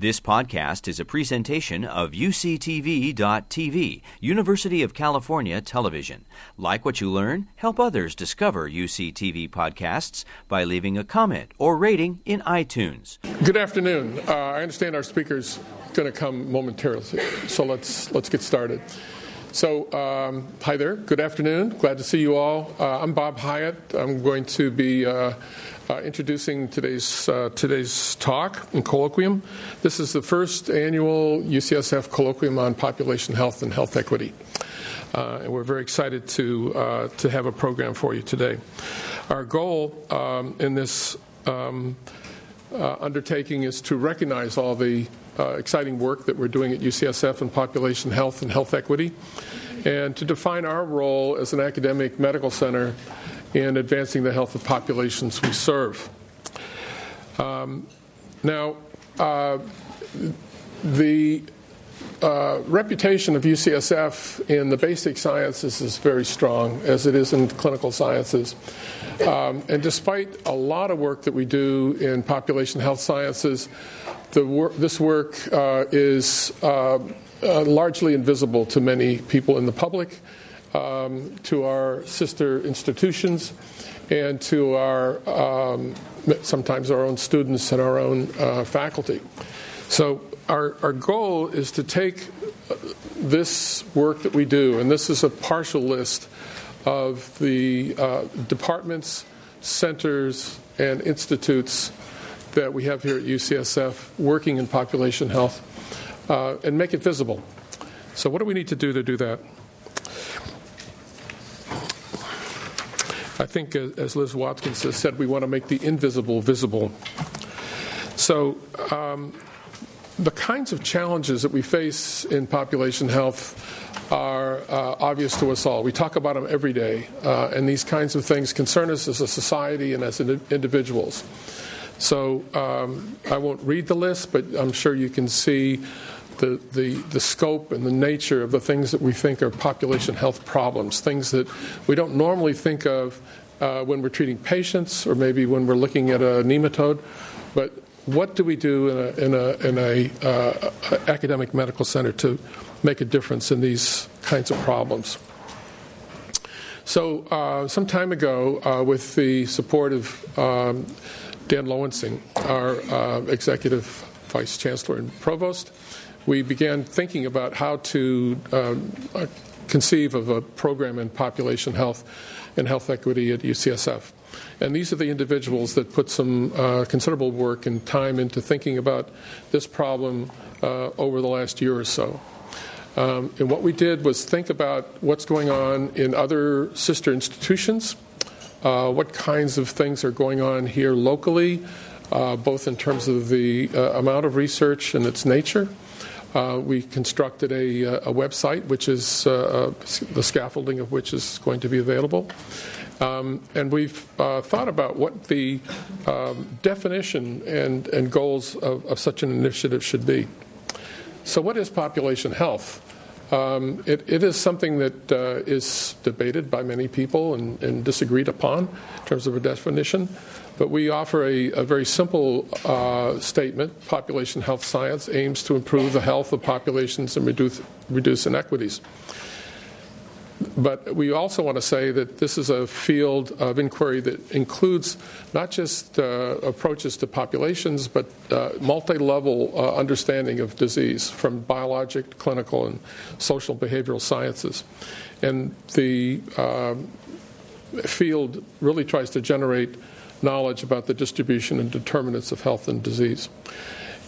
This podcast is a presentation of UCTV.tv, University of California Television. Like what you learn, help others discover UCTV podcasts by leaving a comment or rating in iTunes. Good afternoon. Uh, I understand our speaker's going to come momentarily, so let's let's get started. So, um, hi there. Good afternoon. Glad to see you all. Uh, I'm Bob Hiatt. I'm going to be uh, uh, introducing today's uh, today's talk and colloquium. This is the first annual UCSF colloquium on population health and health equity, uh, and we're very excited to uh, to have a program for you today. Our goal um, in this um, uh, undertaking is to recognize all the uh, exciting work that we're doing at UCSF in population health and health equity, and to define our role as an academic medical center in advancing the health of populations we serve. Um, now, uh, the uh, reputation of UCSF in the basic sciences is very strong, as it is in clinical sciences. Um, and despite a lot of work that we do in population health sciences, wor- this work uh, is uh, uh, largely invisible to many people in the public um, to our sister institutions and to our um, sometimes our own students and our own uh, faculty. So our, our goal is to take this work that we do, and this is a partial list of the uh, departments, centers, and institutes that we have here at UCSF working in population health uh, and make it visible. So, what do we need to do to do that? I think, as Liz Watkins has said, we want to make the invisible visible. So, um, the kinds of challenges that we face in population health are uh, obvious to us all. We talk about them every day, uh, and these kinds of things concern us as a society and as individuals. So, um, I won't read the list, but I'm sure you can see the, the, the scope and the nature of the things that we think are population health problems, things that we don't normally think of uh, when we're treating patients or maybe when we're looking at a nematode. But what do we do in a, in a, in a uh, academic medical center to make a difference in these kinds of problems? So, uh, some time ago, uh, with the support of um, Dan Lowenstein, our uh, executive vice chancellor and provost, we began thinking about how to uh, conceive of a program in population health and health equity at UCSF. And these are the individuals that put some uh, considerable work and time into thinking about this problem uh, over the last year or so. Um, and what we did was think about what's going on in other sister institutions, uh, what kinds of things are going on here locally, uh, both in terms of the uh, amount of research and its nature, uh, we constructed a, uh, a, website, which is uh, uh, the scaffolding of which is going to be available. Um, and we've uh, thought about what the um, definition and, and goals of, of, such an initiative should be. So, what is population health? Um, it, it is something that uh, is debated by many people and, and, disagreed upon in terms of a definition. But we offer a, a very simple uh, statement population health science aims to improve the health of populations and reduce, reduce inequities. But we also want to say that this is a field of inquiry that includes not just uh, approaches to populations, but uh, multi level uh, understanding of disease from biologic, clinical, and social behavioral sciences. And the um, field really tries to generate knowledge about the distribution and determinants of health and disease.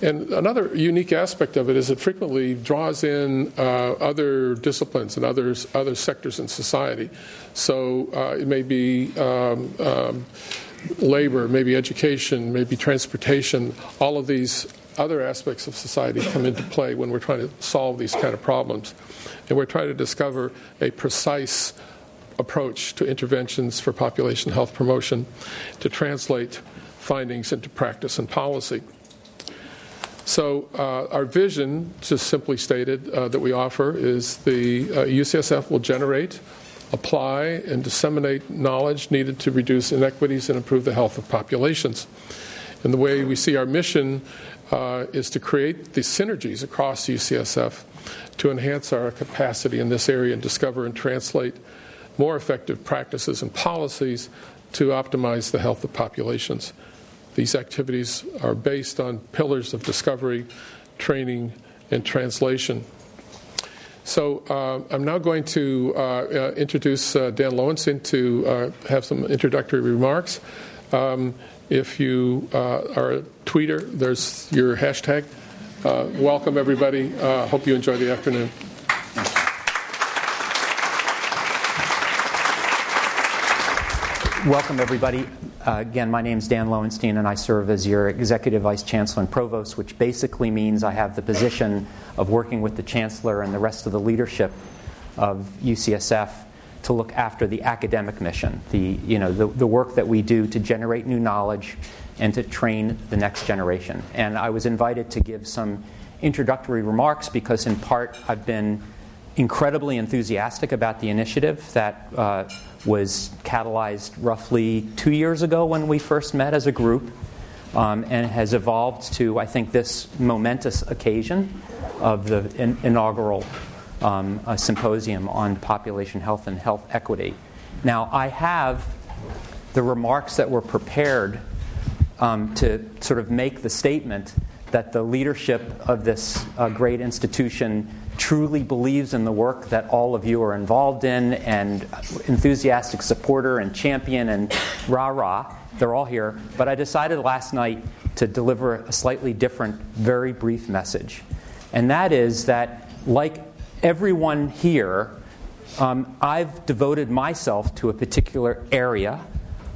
And another unique aspect of it is it frequently draws in uh, other disciplines and others, other sectors in society. So uh, it may be um, um, labor, maybe education, maybe transportation. All of these other aspects of society come into play when we're trying to solve these kind of problems. And we're trying to discover a precise approach to interventions for population health promotion to translate findings into practice and policy. So, uh, our vision, just simply stated, uh, that we offer is the uh, UCSF will generate, apply, and disseminate knowledge needed to reduce inequities and improve the health of populations. And the way we see our mission uh, is to create these synergies across UCSF to enhance our capacity in this area and discover and translate more effective practices and policies to optimize the health of populations. These activities are based on pillars of discovery, training, and translation. So uh, I'm now going to uh, uh, introduce uh, Dan Lowenstein to uh, have some introductory remarks. Um, if you uh, are a tweeter, there's your hashtag. welcome, everybody. hope you enjoy the afternoon. Welcome, everybody. Uh, again, my name is Dan Lowenstein, and I serve as your Executive Vice Chancellor and Provost, which basically means I have the position of working with the Chancellor and the rest of the leadership of UCSF to look after the academic mission, the, you know, the, the work that we do to generate new knowledge and to train the next generation. And I was invited to give some introductory remarks because, in part, I've been incredibly enthusiastic about the initiative that. Uh, was catalyzed roughly two years ago when we first met as a group um, and has evolved to, I think, this momentous occasion of the in- inaugural um, symposium on population health and health equity. Now, I have the remarks that were prepared um, to sort of make the statement that the leadership of this uh, great institution truly believes in the work that all of you are involved in and enthusiastic supporter and champion and rah rah. They're all here. But I decided last night to deliver a slightly different, very brief message. And that is that, like everyone here, um, I've devoted myself to a particular area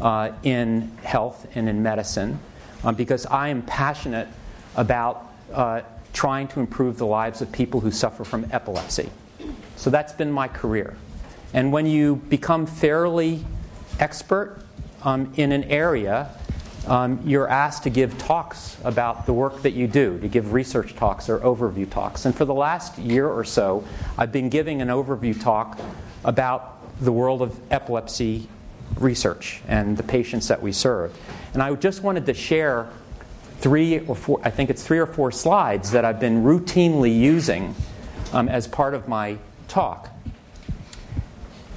uh, in health and in medicine um, because I am passionate about uh, trying to improve the lives of people who suffer from epilepsy. So that's been my career. And when you become fairly expert um, in an area, um, you're asked to give talks about the work that you do, to give research talks or overview talks. And for the last year or so, I've been giving an overview talk about the world of epilepsy research and the patients that we serve. And I just wanted to share three or four, I think it's three or four slides that I've been routinely using um, as part of my talk.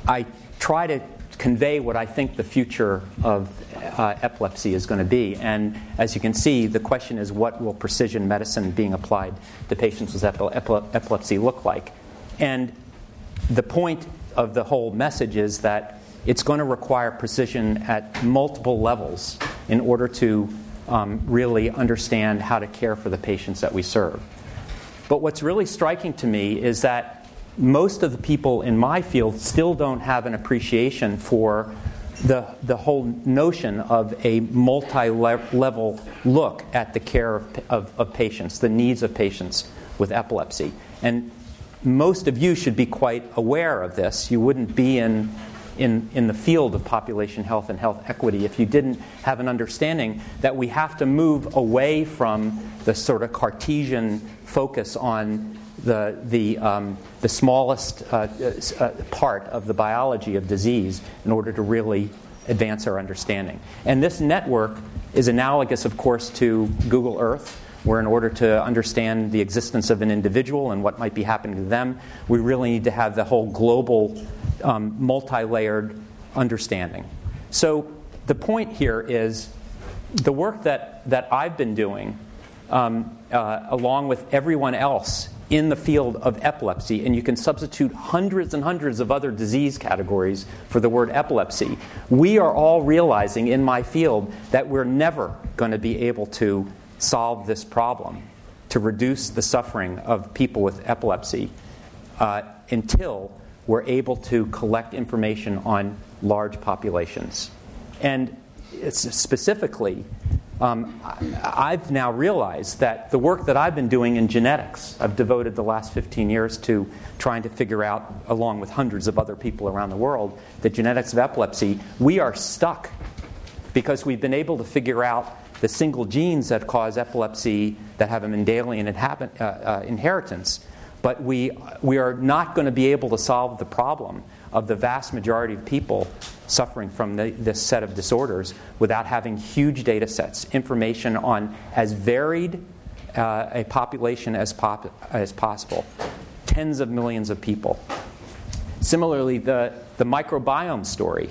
I try to convey what I think the future of uh, epilepsy is going to be. And as you can see, the question is what will precision medicine being applied to patients with epilepsy look like? And the point of the whole message is that it's going to require precision at multiple levels in order to um, really understand how to care for the patients that we serve. But what's really striking to me is that most of the people in my field still don't have an appreciation for the, the whole notion of a multi level look at the care of, of, of, patients, the needs of patients with epilepsy. And most of you should be quite aware of this. You wouldn't be in in, in the field of population health and health equity if you didn't have an understanding that we have to move away from the sort of Cartesian focus on the, the, um, the smallest uh, uh, part of the biology of disease in order to really advance our understanding. And this network is analogous, of course, to Google Earth where, in order to understand the existence of an individual and what might be happening to them, we really need to have the whole global um, multi layered understanding. So, the point here is the work that, that I've been doing, um, uh, along with everyone else in the field of epilepsy, and you can substitute hundreds and hundreds of other disease categories for the word epilepsy. We are all realizing in my field that we're never going to be able to solve this problem, to reduce the suffering of people with epilepsy, uh, until we're able to collect information on large populations. And specifically, um, I've now realized that the work that I've been doing in genetics, I've devoted the last 15 years to trying to figure out, along with hundreds of other people around the world, the genetics of epilepsy. We are stuck because we've been able to figure out the single genes that cause epilepsy that have a Mendelian uh, uh, inheritance but we, we are not going to be able to solve the problem of the vast majority of people suffering from the, this set of disorders without having huge data sets, information on as varied uh, a population as, pop, as possible, tens of millions of people. Similarly, the, the microbiome story.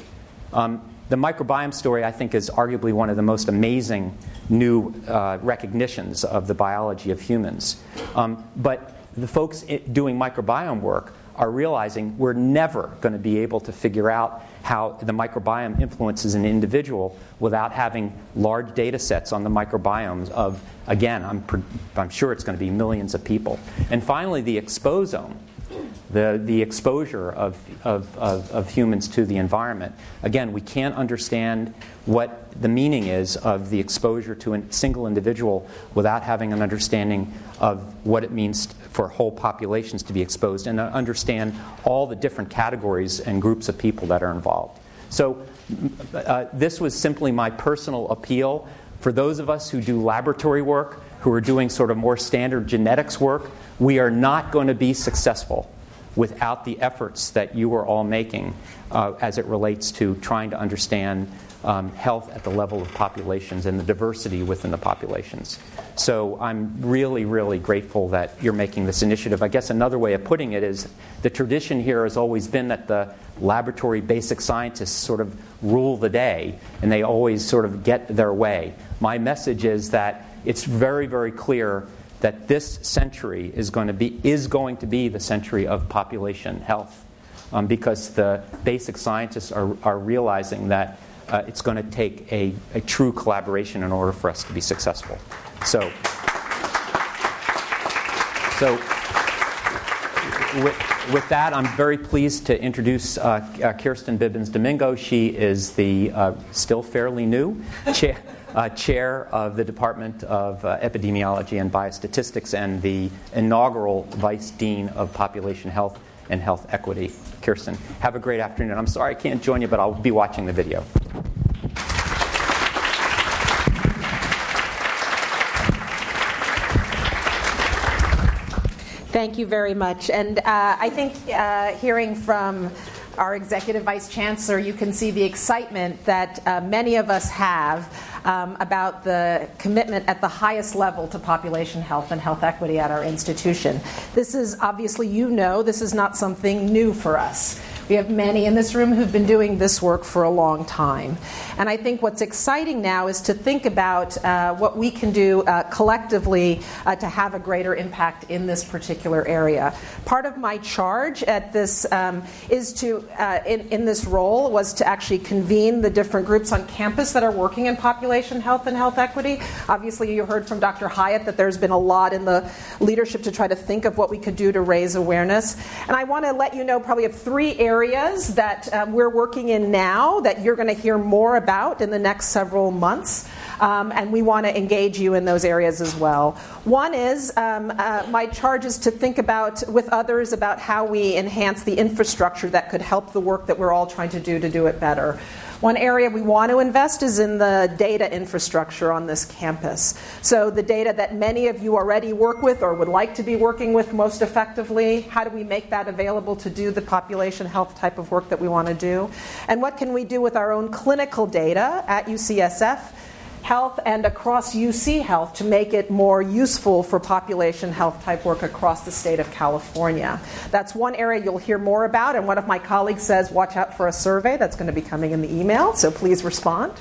Um, the microbiome story, I think, is arguably one of the most amazing new uh, recognitions of the biology of humans. Um, but the folks doing microbiome work are realizing we're never going to be able to figure out how the microbiome influences an individual without having large data sets on the microbiomes of, again, I'm, I'm sure it's going to be millions of people. And finally, the exposome the, the exposure of, of, of, of, humans to the environment. Again, we can't understand what the meaning is of the exposure to a single individual without having an understanding of what it means for whole populations to be exposed and understand all the different categories and groups of people that are involved. So, uh, this was simply my personal appeal. For those of us who do laboratory work, who are doing sort of more standard genetics work, we are not going to be successful without the efforts that you are all making uh, as it relates to trying to understand um, health at the level of populations and the diversity within the populations. So I'm really, really grateful that you're making this initiative. I guess another way of putting it is the tradition here has always been that the laboratory basic scientists sort of rule the day and they always sort of get their way. My message is that it's very, very clear that this century is going to be, is going to be the century of population health um, because the basic scientists are, are realizing that uh, it's going to take a, a true collaboration in order for us to be successful. So, so with, with that, I'm very pleased to introduce uh, uh, Kirsten Bibbins Domingo. She is the uh, still fairly new chair uh, chair of the Department of uh, Epidemiology and Biostatistics and the inaugural vice dean of population health and health equity. Kirsten, have a great afternoon. I'm sorry I can't join you, but I'll be watching the video. Thank you very much. And uh, I think uh, hearing from our executive vice chancellor, you can see the excitement that uh, many of us have um, about the commitment at the highest level to population health and health equity at our institution. This is obviously, you know, this is not something new for us. We have many in this room who've been doing this work for a long time. And I think what's exciting now is to think about uh, what we can do uh, collectively uh, to have a greater impact in this particular area. Part of my charge at this um, is to, uh, in, in this role, was to actually convene the different groups on campus that are working in population health and health equity. Obviously, you heard from Dr. Hiatt that there's been a lot in the leadership to try to think of what we could do to raise awareness. And I want to let you know probably of three areas areas that um, we're working in now that you're going to hear more about in the next several months. Um, and we want to engage you in those areas as well. One is um, uh, my charge is to think about with others about how we enhance the infrastructure that could help the work that we're all trying to do to do it better. One area we want to invest is in the data infrastructure on this campus. So, the data that many of you already work with or would like to be working with most effectively, how do we make that available to do the population health type of work that we want to do? And what can we do with our own clinical data at UCSF? Health and across UC Health to make it more useful for population health type work across the state of California. That's one area you'll hear more about, and one of my colleagues says, watch out for a survey that's going to be coming in the email, so please respond.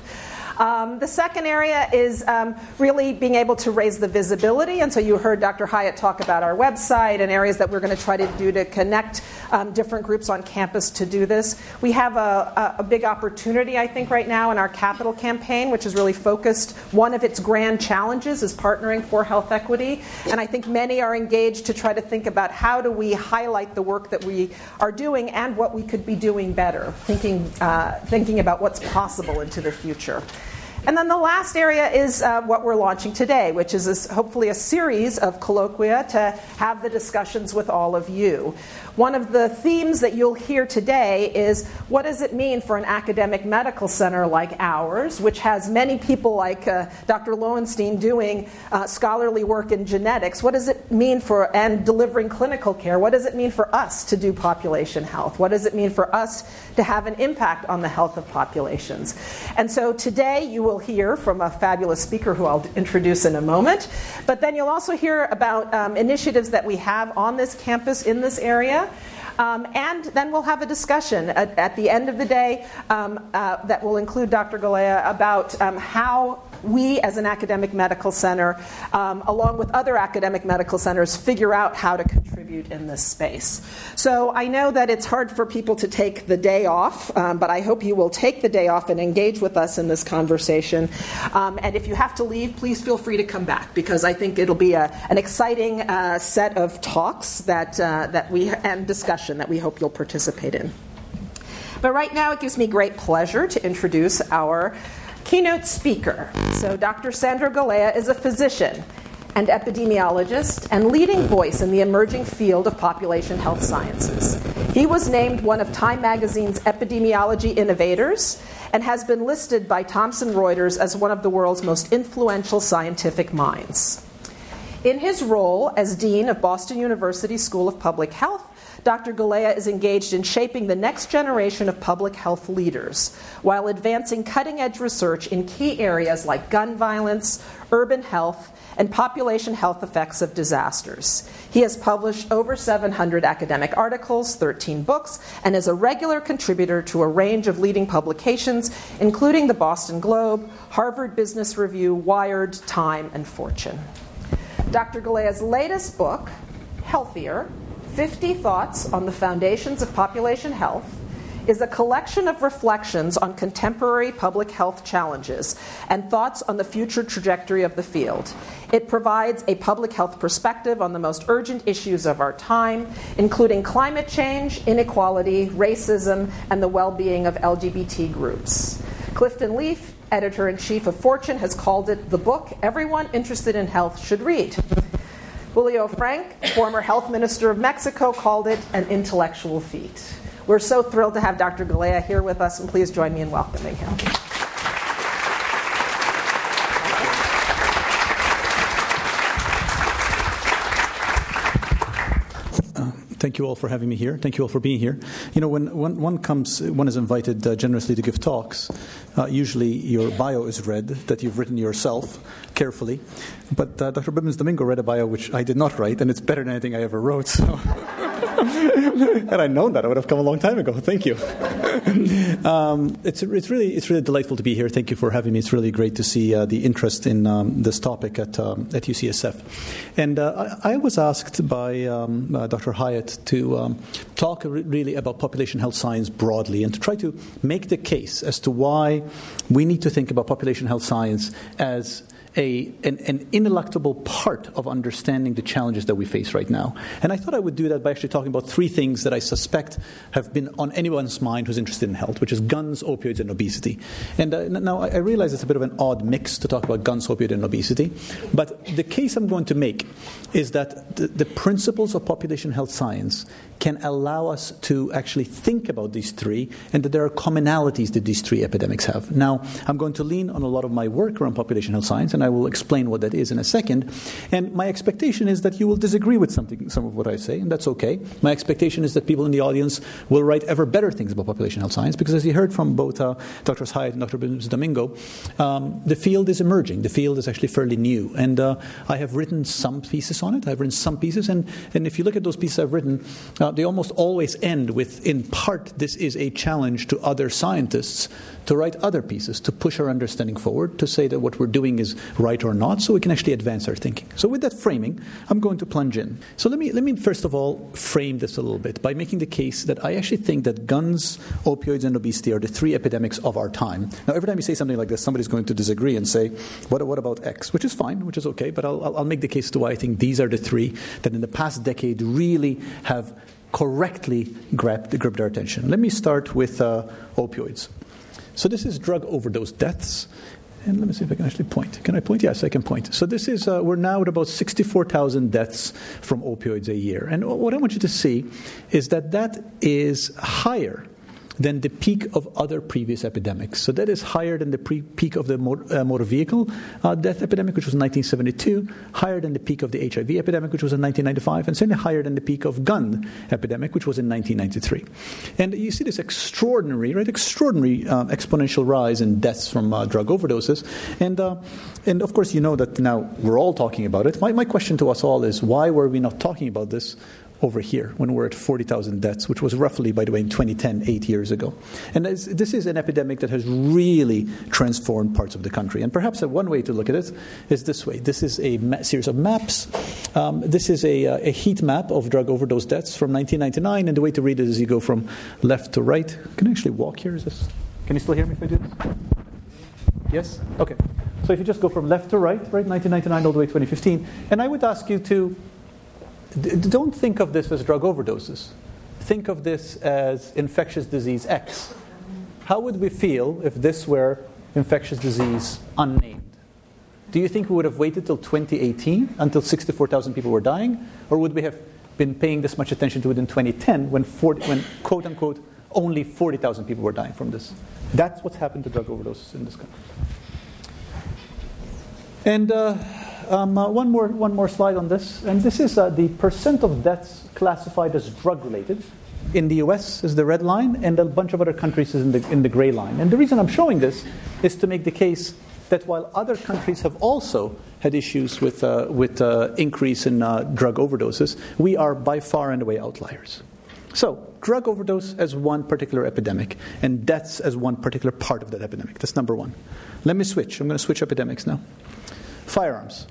Um, the second area is um, really being able to raise the visibility. And so you heard Dr. Hiatt talk about our website and areas that we're going to try to do to connect um, different groups on campus to do this. We have a, a, big opportunity, I think, right now in our capital campaign, which is really focused. One of its grand challenges is partnering for health equity. And I think many are engaged to try to think about how do we highlight the work that we are doing and what we could be doing better, thinking, uh, thinking about what's possible into the future. And then the last area is uh, what we're launching today, which is a, hopefully a series of colloquia to have the discussions with all of you. One of the themes that you'll hear today is what does it mean for an academic medical center like ours, which has many people like uh, Dr. Lowenstein doing uh, scholarly work in genetics? What does it mean for and delivering clinical care? What does it mean for us to do population health? What does it mean for us to have an impact on the health of populations? And so today you will hear from a fabulous speaker who I'll introduce in a moment, but then you'll also hear about um, initiatives that we have on this campus in this area. Um, and then we'll have a discussion at, at the end of the day um, uh, that will include Dr. Galea about um, how we, as an academic medical center, um, along with other academic medical centers, figure out how to contribute in this space. So I know that it's hard for people to take the day off, um, but I hope you will take the day off and engage with us in this conversation. Um, and if you have to leave, please feel free to come back because I think it'll be a, an exciting uh, set of talks that, uh, that we and discussion that we hope you'll participate in. But right now, it gives me great pleasure to introduce our keynote speaker. So, Dr. Sandro Galea is a physician and epidemiologist and leading voice in the emerging field of population health sciences. He was named one of Time magazine's epidemiology innovators and has been listed by Thomson Reuters as one of the world's most influential scientific minds. In his role as Dean of Boston University School of Public Health, Dr. Galea is engaged in shaping the next generation of public health leaders while advancing cutting edge research in key areas like gun violence, urban health, and population health effects of disasters. He has published over 700 academic articles, 13 books, and is a regular contributor to a range of leading publications, including the Boston Globe, Harvard Business Review, Wired, Time, and Fortune. Dr. Galea's latest book, Healthier 50 Thoughts on the Foundations of Population Health is a collection of reflections on contemporary public health challenges and thoughts on the future trajectory of the field. It provides a public health perspective on the most urgent issues of our time, including climate change, inequality, racism, and the well being of LGBT groups. Clifton Leaf, editor in chief of Fortune, has called it the book everyone interested in health should read. Julio Frenk, former health minister of Mexico, called it an intellectual feat. We're so thrilled to have Dr. Galea here with us, and please join me in welcoming him. Thank you all for having me here. Thank you all for being here. You know, when one, one comes, one is invited uh, generously to give talks. Uh, usually, your bio is read that you've written yourself carefully. But uh, Dr. Bibbins Domingo read a bio which I did not write, and it's better than anything I ever wrote. So. Had I known that, I would have come a long time ago. Thank you. um, it's, it's, really, it's really delightful to be here. Thank you for having me. It's really great to see uh, the interest in um, this topic at, um, at UCSF. And uh, I, I, was asked by um, uh, Dr. Hiatt to um, talk really about population health science broadly and to try to make the case as to why we need to think about population health science as a, an, an, ineluctable part of understanding the challenges that we face right now. And I thought I would do that by actually talking about three things that I suspect have been on anyone's mind who's interested in health, which is guns, opioids, and obesity. And uh, now I realize it's a bit of an odd mix to talk about guns, opioids, and obesity, but the case I'm going to make is that the, the principles of population health science can allow us to actually think about these three and that there are commonalities that these three epidemics have. Now, I'm going to lean on a lot of my work around population health science, and I will explain what that is in a second. And my expectation is that you will disagree with something, some of what I say, and that's okay. My expectation is that people in the audience will write ever better things about population health science, because as you heard from both uh, Drs. Hiatt and Dr. Domingo, um, the field is emerging. The field is actually fairly new. And uh, I have written some pieces on it. I've written some pieces, and, and if you look at those pieces I've written, they almost always end with, in part, this is a challenge to other scientists to write other pieces, to push our understanding forward, to say that what we're doing is right or not, so we can actually advance our thinking. So, with that framing, I'm going to plunge in. So, let me, let me first of all frame this a little bit by making the case that I actually think that guns, opioids, and obesity are the three epidemics of our time. Now, every time you say something like this, somebody's going to disagree and say, what, what about X? Which is fine, which is okay, but I'll, I'll make the case to why I think these are the three that in the past decade really have correctly grabbed, grabbed our attention. Let me start with uh, opioids. So, this is drug overdose deaths. And let me see if I can actually point. Can I point? Yes, I can point. So this is uh, we're now at about 64,000 deaths from opioids a year. And what I want you to see is that that is higher than the peak of other previous epidemics. So that is higher than the pre- peak of the motor, uh, motor vehicle uh, death epidemic, which was in 1972, higher than the peak of the HIV epidemic, which was in 1995, and certainly higher than the peak of gun epidemic, which was in 1993. And you see this extraordinary, right, extraordinary uh, exponential rise in deaths from uh, drug overdoses. And, uh, and of course, you know that now we're all talking about it. My, my question to us all is why were we not talking about this over here when we're at 40,000 deaths, which was roughly, by the way, in 2010, eight years ago. And this is an epidemic that has really transformed parts of the country. And perhaps one way to look at it is this way this is a ma- series of maps. Um, this is a, uh, a, heat map of drug overdose deaths from 1999. And the way to read it is you go from left to right. Can I actually walk here? Is this? Can you still hear me if I do this? Yes? Okay. So if you just go from left to right, right, 1999 all the way to 2015, and I would ask you to don't think of this as drug overdoses. Think of this as infectious disease X. How would we feel if this were infectious disease unnamed? Do you think we would have waited till 2018 until 64,000 people were dying? Or would we have been paying this much attention to it in 2010 when, 40, when quote unquote, only 40,000 people were dying from this? That's what's happened to drug overdoses in this country. And uh, um, uh, one, more, one more slide on this. And this is uh, the percent of deaths classified as drug related. In the US is the red line, and a bunch of other countries is in the, in the gray line. And the reason I'm showing this is to make the case that while other countries have also had issues with, uh, with uh, increase in uh, drug overdoses, we are by far and away outliers. So, drug overdose as one particular epidemic, and deaths as one particular part of that epidemic. That's number one. Let me switch. I'm going to switch epidemics now. Firearms.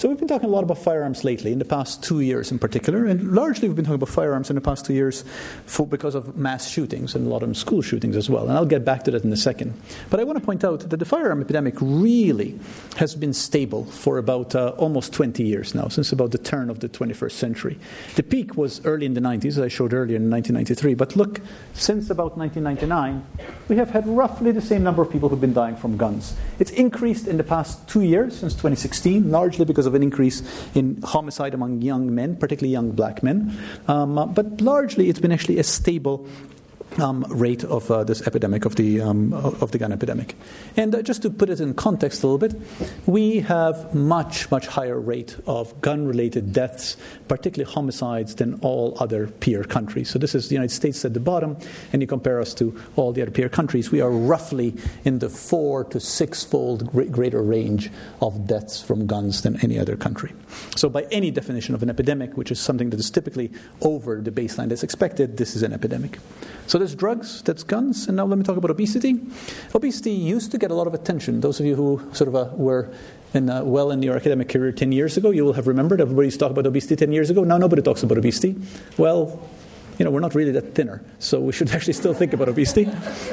So we've been talking a lot about firearms lately, in the past two years in particular, and largely we've been talking about firearms in the past two years for, because of mass shootings and a lot of school shootings as well. And I'll get back to that in a second. But I want to point out that the firearm epidemic really has been stable for about uh, almost 20 years now, since about the turn of the 21st century. The peak was early in the 90s, as I showed earlier in 1993. But look, since about 1999, we have had roughly the same number of people who've been dying from guns. It's increased in the past two years, since 2016, largely because of of an increase in homicide among young men, particularly young black men. Um, but largely, it's been actually a stable um, rate of uh, this epidemic of the um, of the gun epidemic. And uh, just to put it in context a little bit, we have much much higher rate of gun-related deaths, particularly homicides, than all other peer countries. So this is the United States at the bottom, and you compare us to all the other peer countries. We are roughly in the four to six-fold greater range of deaths from guns than any other country. So by any definition of an epidemic, which is something that is typically over the baseline that's expected, this is an epidemic. So there's drugs, that's guns, and now let me talk about obesity. Obesity used to get a lot of attention. Those of you who sort of uh, were in, uh, well in your academic career 10 years ago, you will have remembered everybody used to talk about obesity 10 years ago. Now nobody talks about obesity. Well, you know, we're not really that thinner, so we should actually still think about obesity.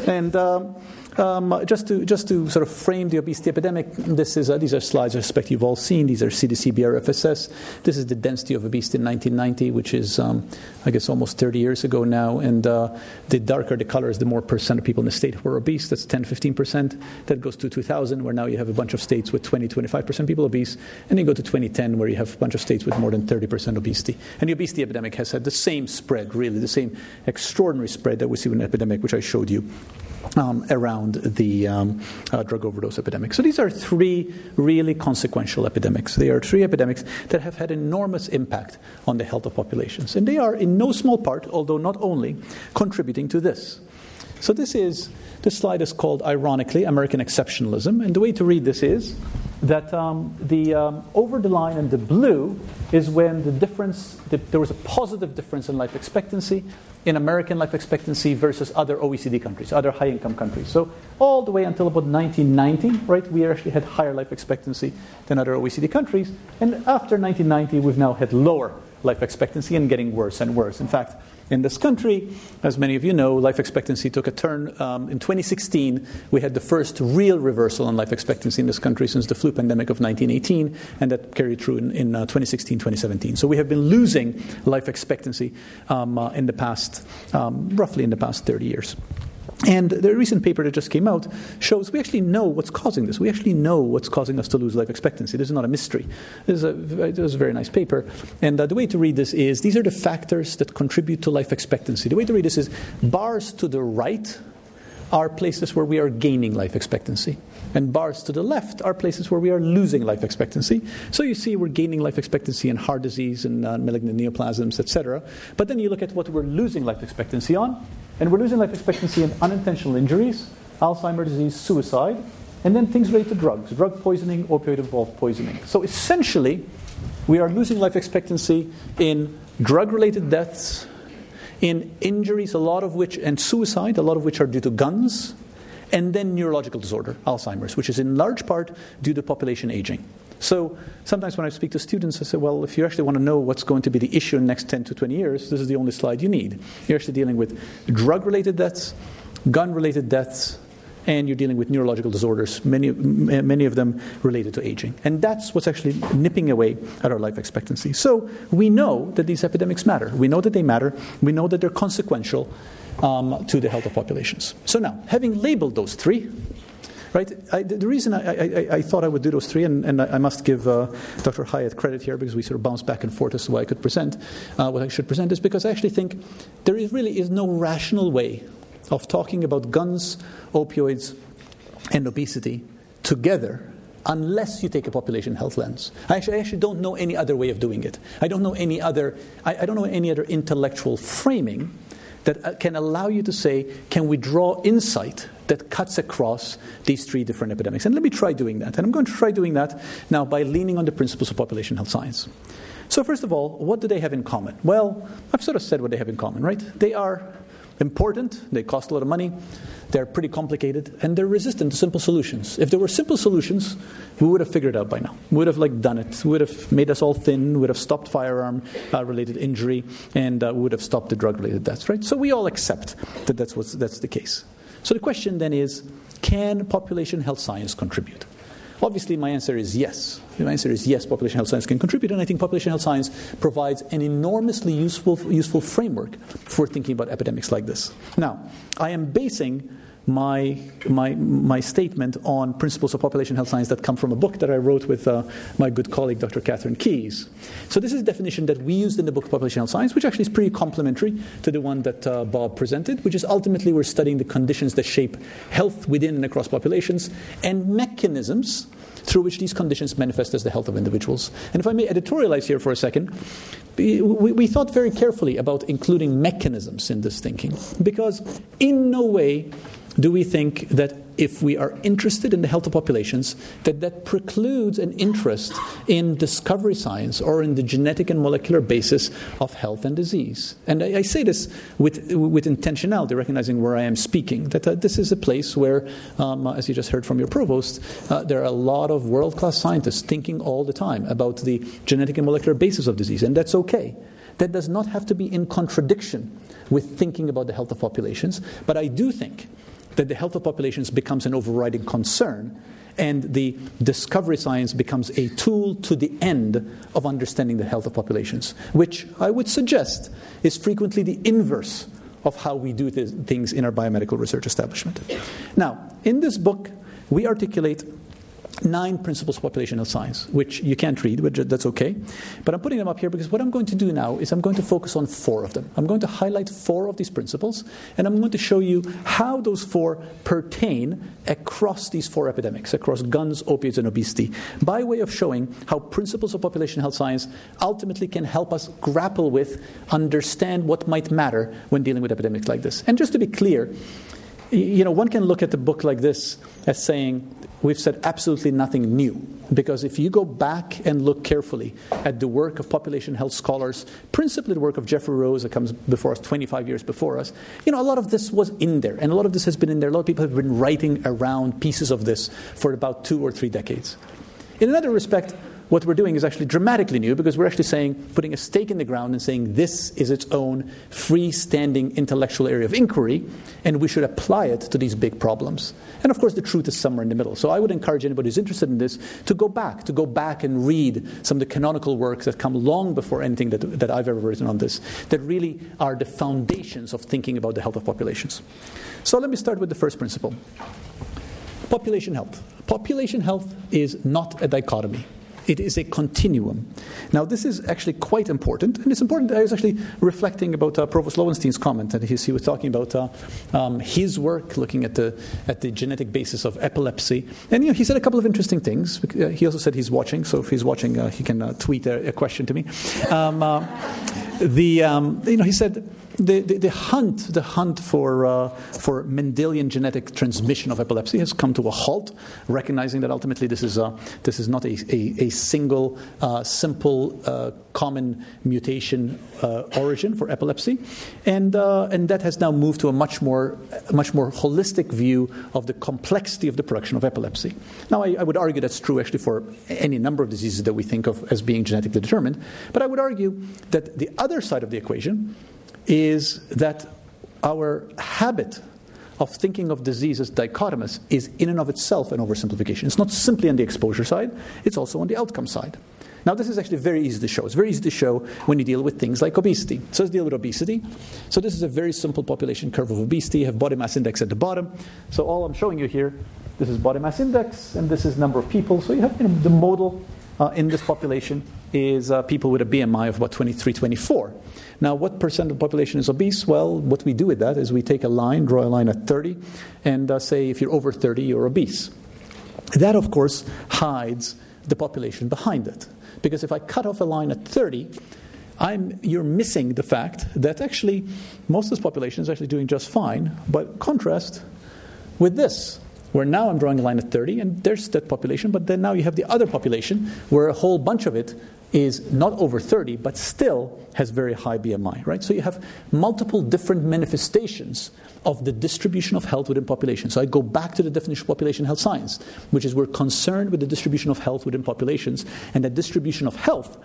And um, um, just, to, just to sort of frame the obesity epidemic, this is, uh, these are slides I suspect you've all seen. These are CDC BRFSS. This is the density of obesity in 1990, which is, um, I guess, almost 30 years ago now. And uh, the darker the colors, the more percent of people in the state who are obese. That's 10, 15%. That goes to 2000, where now you have a bunch of states with 20, 25% people obese. And then you go to 2010, where you have a bunch of states with more than 30% obesity. And the obesity epidemic has had the same spread, really, the same extraordinary spread that we see with an epidemic, which I showed you um, around the um, uh, drug overdose epidemic. So these are three really consequential epidemics. They are three epidemics that have had enormous impact on the health of populations. And they are, in no small part, although not only, contributing to this. So this is, this slide is called, ironically, American exceptionalism. And the way to read this is that um, the um, over the line in the blue is when the difference, the, there was a positive difference in life expectancy in American life expectancy versus other OECD countries, other high income countries. So, all the way until about 1990, right, we actually had higher life expectancy than other OECD countries. And after 1990, we've now had lower life expectancy and getting worse and worse. In fact, in this country. As many of you know, life expectancy took a turn. Um, in 2016, we had the first real reversal in life expectancy in this country since the flu pandemic of 1918, and that carried through in, in uh, 2016, 2017. So we have been losing life expectancy um, uh, in the past, um, roughly in the past 30 years. And the recent paper that just came out shows we actually know what's causing this. We actually know what's causing us to lose life expectancy. This is not a mystery. This is a, this is a very nice paper. And uh, the way to read this is these are the factors that contribute to life expectancy. The way to read this is bars to the right are places where we are gaining life expectancy. And bars to the left are places where we are losing life expectancy. So you see, we're gaining life expectancy in heart disease and uh, malignant neoplasms, etc. But then you look at what we're losing life expectancy on, and we're losing life expectancy in unintentional injuries, Alzheimer's disease, suicide, and then things related to drugs, drug poisoning, opioid involved poisoning. So essentially, we are losing life expectancy in drug related deaths, in injuries, a lot of which, and suicide, a lot of which are due to guns, and then neurological disorder, Alzheimer's, which is in large part due to population aging. So sometimes when I speak to students, I say, well, if you actually want to know what's going to be the issue in the next 10 to 20 years, this is the only slide you need. You're actually dealing with drug related deaths, gun related deaths, and you're dealing with neurological disorders, many, many of them related to aging. And that's what's actually nipping away at our life expectancy. So we know that these epidemics matter. We know that they matter. We know that they're consequential um, to the health of populations. So now, having labeled those three, right? I, the reason I, I, I, thought I would do those three, and, and I must give uh, Dr. Hiatt credit here because we sort of bounced back and forth as to why I could present, uh, what I should present, is because I actually think there is really is no rational way of talking about guns, opioids, and obesity together unless you take a population health lens. I actually, I actually, don't know any other way of doing it. I don't know any other, I, I don't know any other intellectual framing that uh, can allow you to say, can we draw insight that cuts across these three different epidemics? And let me try doing that. And I'm going to try doing that now by leaning on the principles of population health science. So, first of all, what do they have in common? Well, I've sort of said what they have in common, right? They are important, they cost a lot of money, they're pretty complicated, and they're resistant to simple solutions. If there were simple solutions, we would have figured it out by now. We would have like done it. We would have made us all thin. We would have stopped firearm uh, related injury, and uh, we would have stopped the drug related deaths. Right? So we all accept that that's what's, that's the case. So the question then is, can population health science contribute? Obviously, my answer is yes. My answer is yes, population health science can contribute, and I think population health science provides an enormously useful, useful framework for thinking about epidemics like this. Now, I am basing my, my, my statement on principles of population health science that come from a book that I wrote with uh, my good colleague, Dr. Katherine Keyes. So, this is a definition that we used in the book Population Health Science, which actually is pretty complementary to the one that uh, Bob presented, which is ultimately we're studying the conditions that shape health within and across populations and mechanisms through which these conditions manifest as the health of individuals. And if I may editorialize here for a second, we, we, thought very carefully about including mechanisms in this thinking because in no way do we think that if we are interested in the health of populations, that that precludes an interest in discovery science or in the genetic and molecular basis of health and disease. And I, I say this with, with intentionality, recognizing where I am speaking, that uh, this is a place where, um, as you just heard from your provost, uh, there are a lot of world class scientists thinking all the time about the genetic and molecular basis of disease, and that's okay. That does not have to be in contradiction with thinking about the health of populations, but I do think that the health of populations becomes an overriding concern and the discovery science becomes a tool to the end of understanding the health of populations, which I would suggest is frequently the inverse of how we do things in our biomedical research establishment. Now, in this book, we articulate nine principles of population health science, which you can't read, but that's okay. But I'm putting them up here because what I'm going to do now is I'm going to focus on four of them. I'm going to highlight four of these principles, and I'm going to show you how those four pertain across these four epidemics, across guns, opiates, and obesity, by way of showing how principles of population health science ultimately can help us grapple with, understand what might matter when dealing with epidemics like this. And just to be clear, you know, one can look at a book like this as saying, we've said absolutely nothing new. Because if you go back and look carefully at the work of population health scholars, principally the work of Geoffrey Rose that comes before us 25 years before us, you know, a lot of this was in there. And a lot of this has been in there. A lot of people have been writing around pieces of this for about two or three decades. In another respect, what we're doing is actually dramatically new because we're actually saying, putting a stake in the ground and saying this is its own freestanding intellectual area of inquiry, and we should apply it to these big problems. And of course, the truth is somewhere in the middle. So I would encourage anybody who's interested in this to go back, to go back and read some of the canonical works that come long before anything that, that I've ever written on this, that really are the foundations of thinking about the health of populations. So let me start with the first principle population health. Population health is not a dichotomy. It is a continuum. Now, this is actually quite important, and it's important. I was actually reflecting about uh, Provost Lowenstein's comment, and he, was talking about uh, um, his work looking at the at the genetic basis of epilepsy, and you know, he said a couple of interesting things. Uh, he also said he's watching, so if he's watching, uh, he can uh, tweet a, a, question to me. Um, uh, the um, you know, he said the, the, the, hunt, the hunt for, uh, for Mendelian genetic transmission of epilepsy has come to a halt, recognizing that ultimately this is, a, this is not a, a, a single, uh, simple, uh, common mutation uh, origin for epilepsy. And, uh, and that has now moved to a much more, much more holistic view of the complexity of the production of epilepsy. Now, I, I would argue that's true actually for any number of diseases that we think of as being genetically determined. But I would argue that the other side of the equation, is that our habit of thinking of disease as dichotomous is in and of itself an oversimplification. It's not simply on the exposure side, it's also on the outcome side. Now, this is actually very easy to show. It's very easy to show when you deal with things like obesity. So let's deal with obesity. So this is a very simple population curve of obesity. You have body mass index at the bottom. So all I'm showing you here, this is body mass index, and this is number of people. So you have you know, the model uh, in this population is uh, people with a BMI of about 23, 24. Now, what percent of the population is obese? Well, what we do with that is we take a line, draw a line at 30, and uh, say if you're over 30, you're obese. That, of course, hides the population behind it. Because if I cut off a line at 30, I'm, you're missing the fact that actually most of this population is actually doing just fine. But contrast with this, where now I'm drawing a line at 30, and there's that population, but then now you have the other population where a whole bunch of it is not over 30, but still has very high BMI, right? So you have multiple different manifestations of the distribution of health within population. So I go back to the definition of population health science, which is we're concerned with the distribution of health within populations, and that distribution of health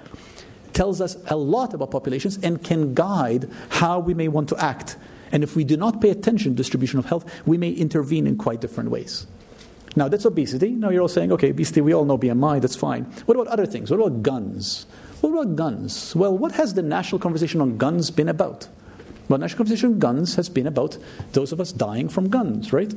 tells us a lot about populations and can guide how we may want to act. And if we do not pay attention to distribution of health, we may intervene in quite different ways. Now, that's obesity. Now, you're all saying, okay, obesity, we all know BMI, that's fine. What about other things? What about guns? What about guns? Well, what has the national conversation on guns been about? Well, national conversation on guns has been about those of us dying from guns, right?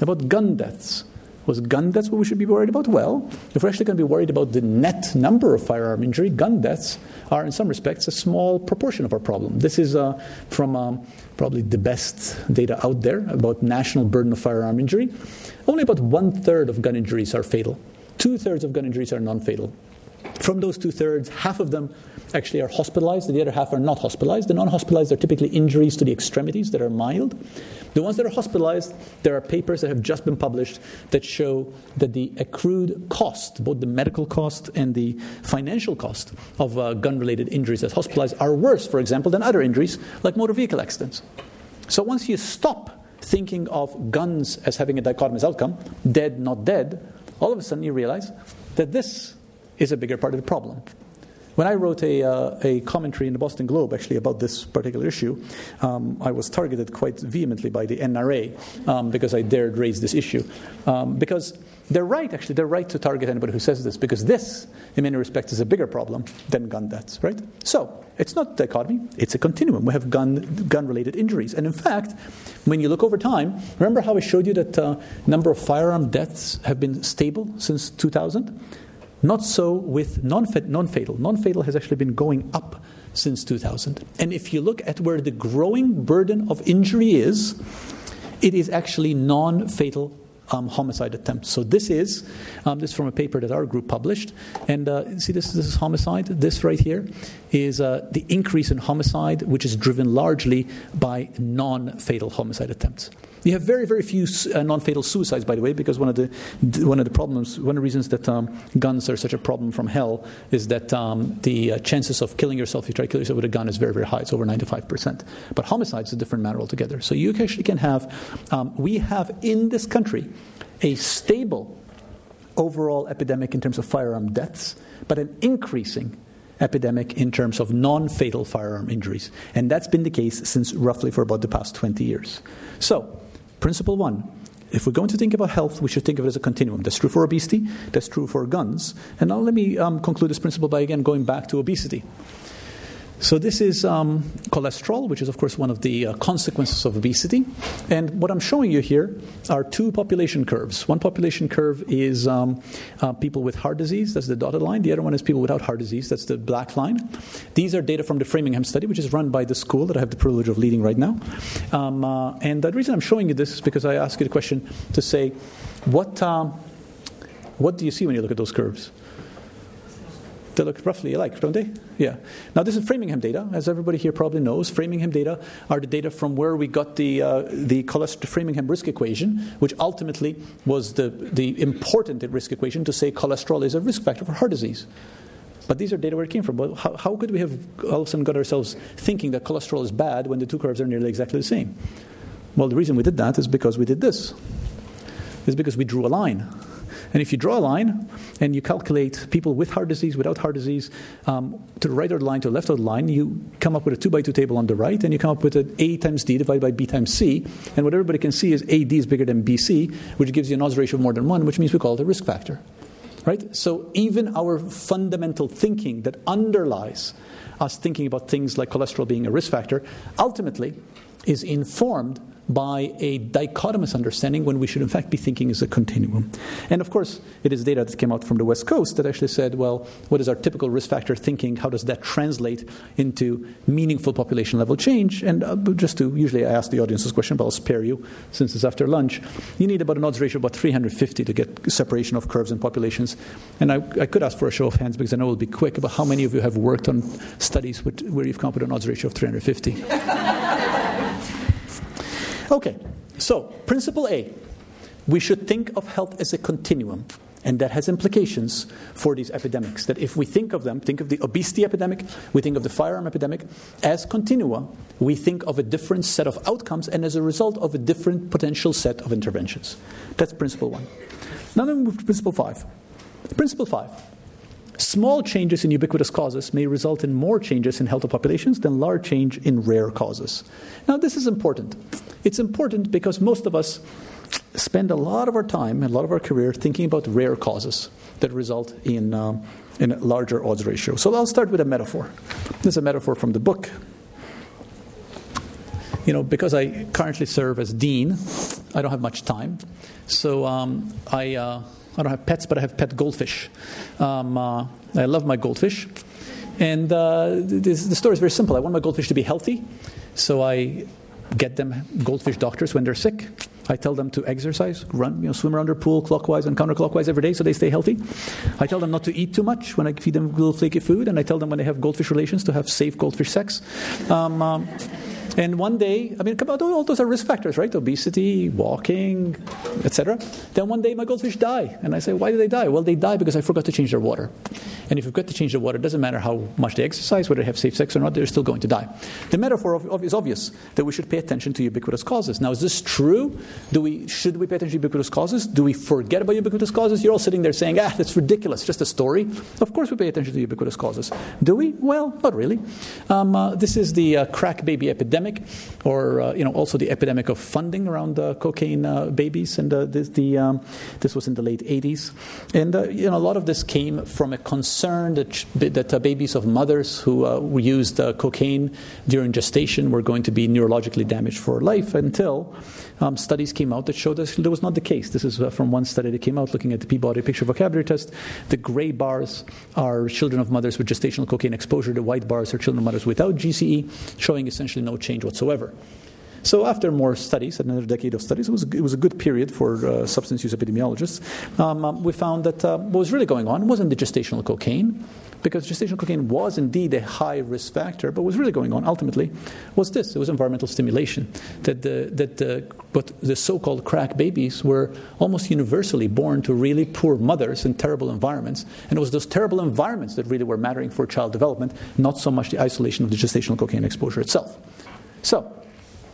About gun deaths. Was gun deaths what we should be worried about? Well, if we're actually going to be worried about the net number of firearm injury, gun deaths are, in some respects, a small proportion of our problem. This is uh, from um, probably the best data out there about national burden of firearm injury. Only about one third of gun injuries are fatal. Two thirds of gun injuries are non fatal. From those two thirds, half of them actually are hospitalized, and the other half are not hospitalized. The non hospitalized are typically injuries to the extremities that are mild. The ones that are hospitalized, there are papers that have just been published that show that the accrued cost, both the medical cost and the financial cost of uh, gun related injuries as hospitalized, are worse, for example, than other injuries like motor vehicle accidents. So once you stop thinking of guns as having a dichotomous outcome, dead, not dead, all of a sudden you realize that this is a bigger part of the problem. When I wrote a, uh, a commentary in the Boston Globe actually about this particular issue, um, I was targeted quite vehemently by the NRA um, because I dared raise this issue. Um, because they're right, actually, they're right to target anybody who says this, because this, in many respects, is a bigger problem than gun deaths, right? So, it's not dichotomy, it's a continuum. We have gun, gun related injuries. And in fact, when you look over time, remember how I showed you that uh, number of firearm deaths have been stable since 2000? Not so with non fatal. Non fatal has actually been going up since 2000. And if you look at where the growing burden of injury is, it is actually non fatal um, homicide attempts. So this is um, this is from a paper that our group published, and uh, see this this is homicide. This right here is uh, the increase in homicide, which is driven largely by non-fatal homicide attempts. You have very, very few uh, non-fatal suicides, by the way, because one of the one of the problems, one of the reasons that um, guns are such a problem from hell is that um, the uh, chances of killing yourself if you try to kill yourself with a gun is very, very high. It's over 95 percent. But homicide is a different matter altogether. So you actually can have, um, we have in this country a stable overall epidemic in terms of firearm deaths, but an increasing epidemic in terms of non fatal firearm injuries. And that's been the case since roughly for about the past 20 years. So, principle one if we're going to think about health, we should think of it as a continuum. That's true for obesity, that's true for guns. And now let me um, conclude this principle by again going back to obesity. So, this is um, cholesterol, which is, of course, one of the uh, consequences of obesity. And what I'm showing you here are two population curves. One population curve is um, uh, people with heart disease, that's the dotted line. The other one is people without heart disease, that's the black line. These are data from the Framingham study, which is run by the school that I have the privilege of leading right now. Um, uh, and the reason I'm showing you this is because I ask you the question to say, what, um, what do you see when you look at those curves? They look roughly alike, don't they? Yeah. Now, this is Framingham data. As everybody here probably knows, Framingham data are the data from where we got the, uh, the cholesterol Framingham risk equation, which ultimately was the, the important risk equation to say cholesterol is a risk factor for heart disease. But these are data where it came from. But how, how could we have all of a sudden got ourselves thinking that cholesterol is bad when the two curves are nearly exactly the same? Well, the reason we did that is because we did this. It's because we drew a line. And if you draw a line and you calculate people with heart disease, without heart disease, um, to the right of the line, to the left of the line, you come up with a 2 by 2 table on the right, and you come up with an A times D divided by B times C. And what everybody can see is AD is bigger than BC, which gives you an odds ratio of more than 1, which means we call it a risk factor. Right? So even our fundamental thinking that underlies us thinking about things like cholesterol being a risk factor ultimately is informed by a dichotomous understanding when we should, in fact, be thinking as a continuum. And of course, it is data that came out from the West Coast that actually said, well, what is our typical risk factor thinking? How does that translate into meaningful population level change? And uh, just to, usually I ask the audience this question, but I'll spare you since it's after lunch. You need about an odds ratio of about 350 to get separation of curves in populations. And I, I could ask for a show of hands because I know it'll be quick, but how many of you have worked on studies with, where you've come up with an odds ratio of 350? Okay, so principle A we should think of health as a continuum. And that has implications for these epidemics. That if we think of them, think of the obesity epidemic, we think of the firearm epidemic, as continua, we think of a different set of outcomes and as a result of a different potential set of interventions. That's principle one. Now then we move to principle five. Principle five Small changes in ubiquitous causes may result in more changes in healthy populations than large change in rare causes. Now, this is important. It's important because most of us spend a lot of our time, a lot of our career, thinking about rare causes that result in, um, in a larger odds ratio. So I'll start with a metaphor. This is a metaphor from the book. You know, because I currently serve as dean, I don't have much time. So um, I. Uh, I don't have pets, but I have pet goldfish. Um, uh, I love my goldfish. And uh, this, the story is very simple. I want my goldfish to be healthy, so I get them goldfish doctors when they're sick. I tell them to exercise, run, you know, swim around their pool clockwise and counterclockwise every day so they stay healthy. I tell them not to eat too much when I feed them little flaky food, and I tell them when they have goldfish relations to have safe goldfish sex. Um, um, and one day, I mean, all those are risk factors, right? Obesity, walking, etc. Then one day my goldfish die. And I say, why do they die? Well, they die because I forgot to change their water. And if you forget to change the water, it doesn't matter how much they exercise, whether they have safe sex or not, they're still going to die. The metaphor is obvious that we should pay attention to ubiquitous causes. Now, is this true? Do we, should we pay attention to ubiquitous causes? Do we forget about ubiquitous causes? You're all sitting there saying, ah, that's ridiculous, just a story. Of course we pay attention to ubiquitous causes. Do we? Well, not really. Um, uh, this is the uh, crack baby epidemic epidemic, or uh, you know also the epidemic of funding around uh, cocaine uh, babies, and this, the, um, this was in the late 80s, and uh, you know a lot of this came from a concern that, that uh, babies of mothers who used cocaine during gestation were going to be neurologically damaged for life until um, studies came out that showed that that was not the case. This is from one study that came out looking at the Peabody Picture Vocabulary Test. The gray bars are children of mothers with gestational cocaine exposure. The white bars are children of mothers without GCE, showing essentially no change change whatsoever. So, after more studies, another decade of studies, it was, it was a good period for uh, substance use epidemiologists. Um, um, we found that uh, what was really going on wasn't the gestational cocaine, because gestational cocaine was indeed a high risk factor, but what was really going on ultimately was this it was environmental stimulation. That the, that the, but the so called crack babies were almost universally born to really poor mothers in terrible environments, and it was those terrible environments that really were mattering for child development, not so much the isolation of the gestational cocaine exposure itself. So,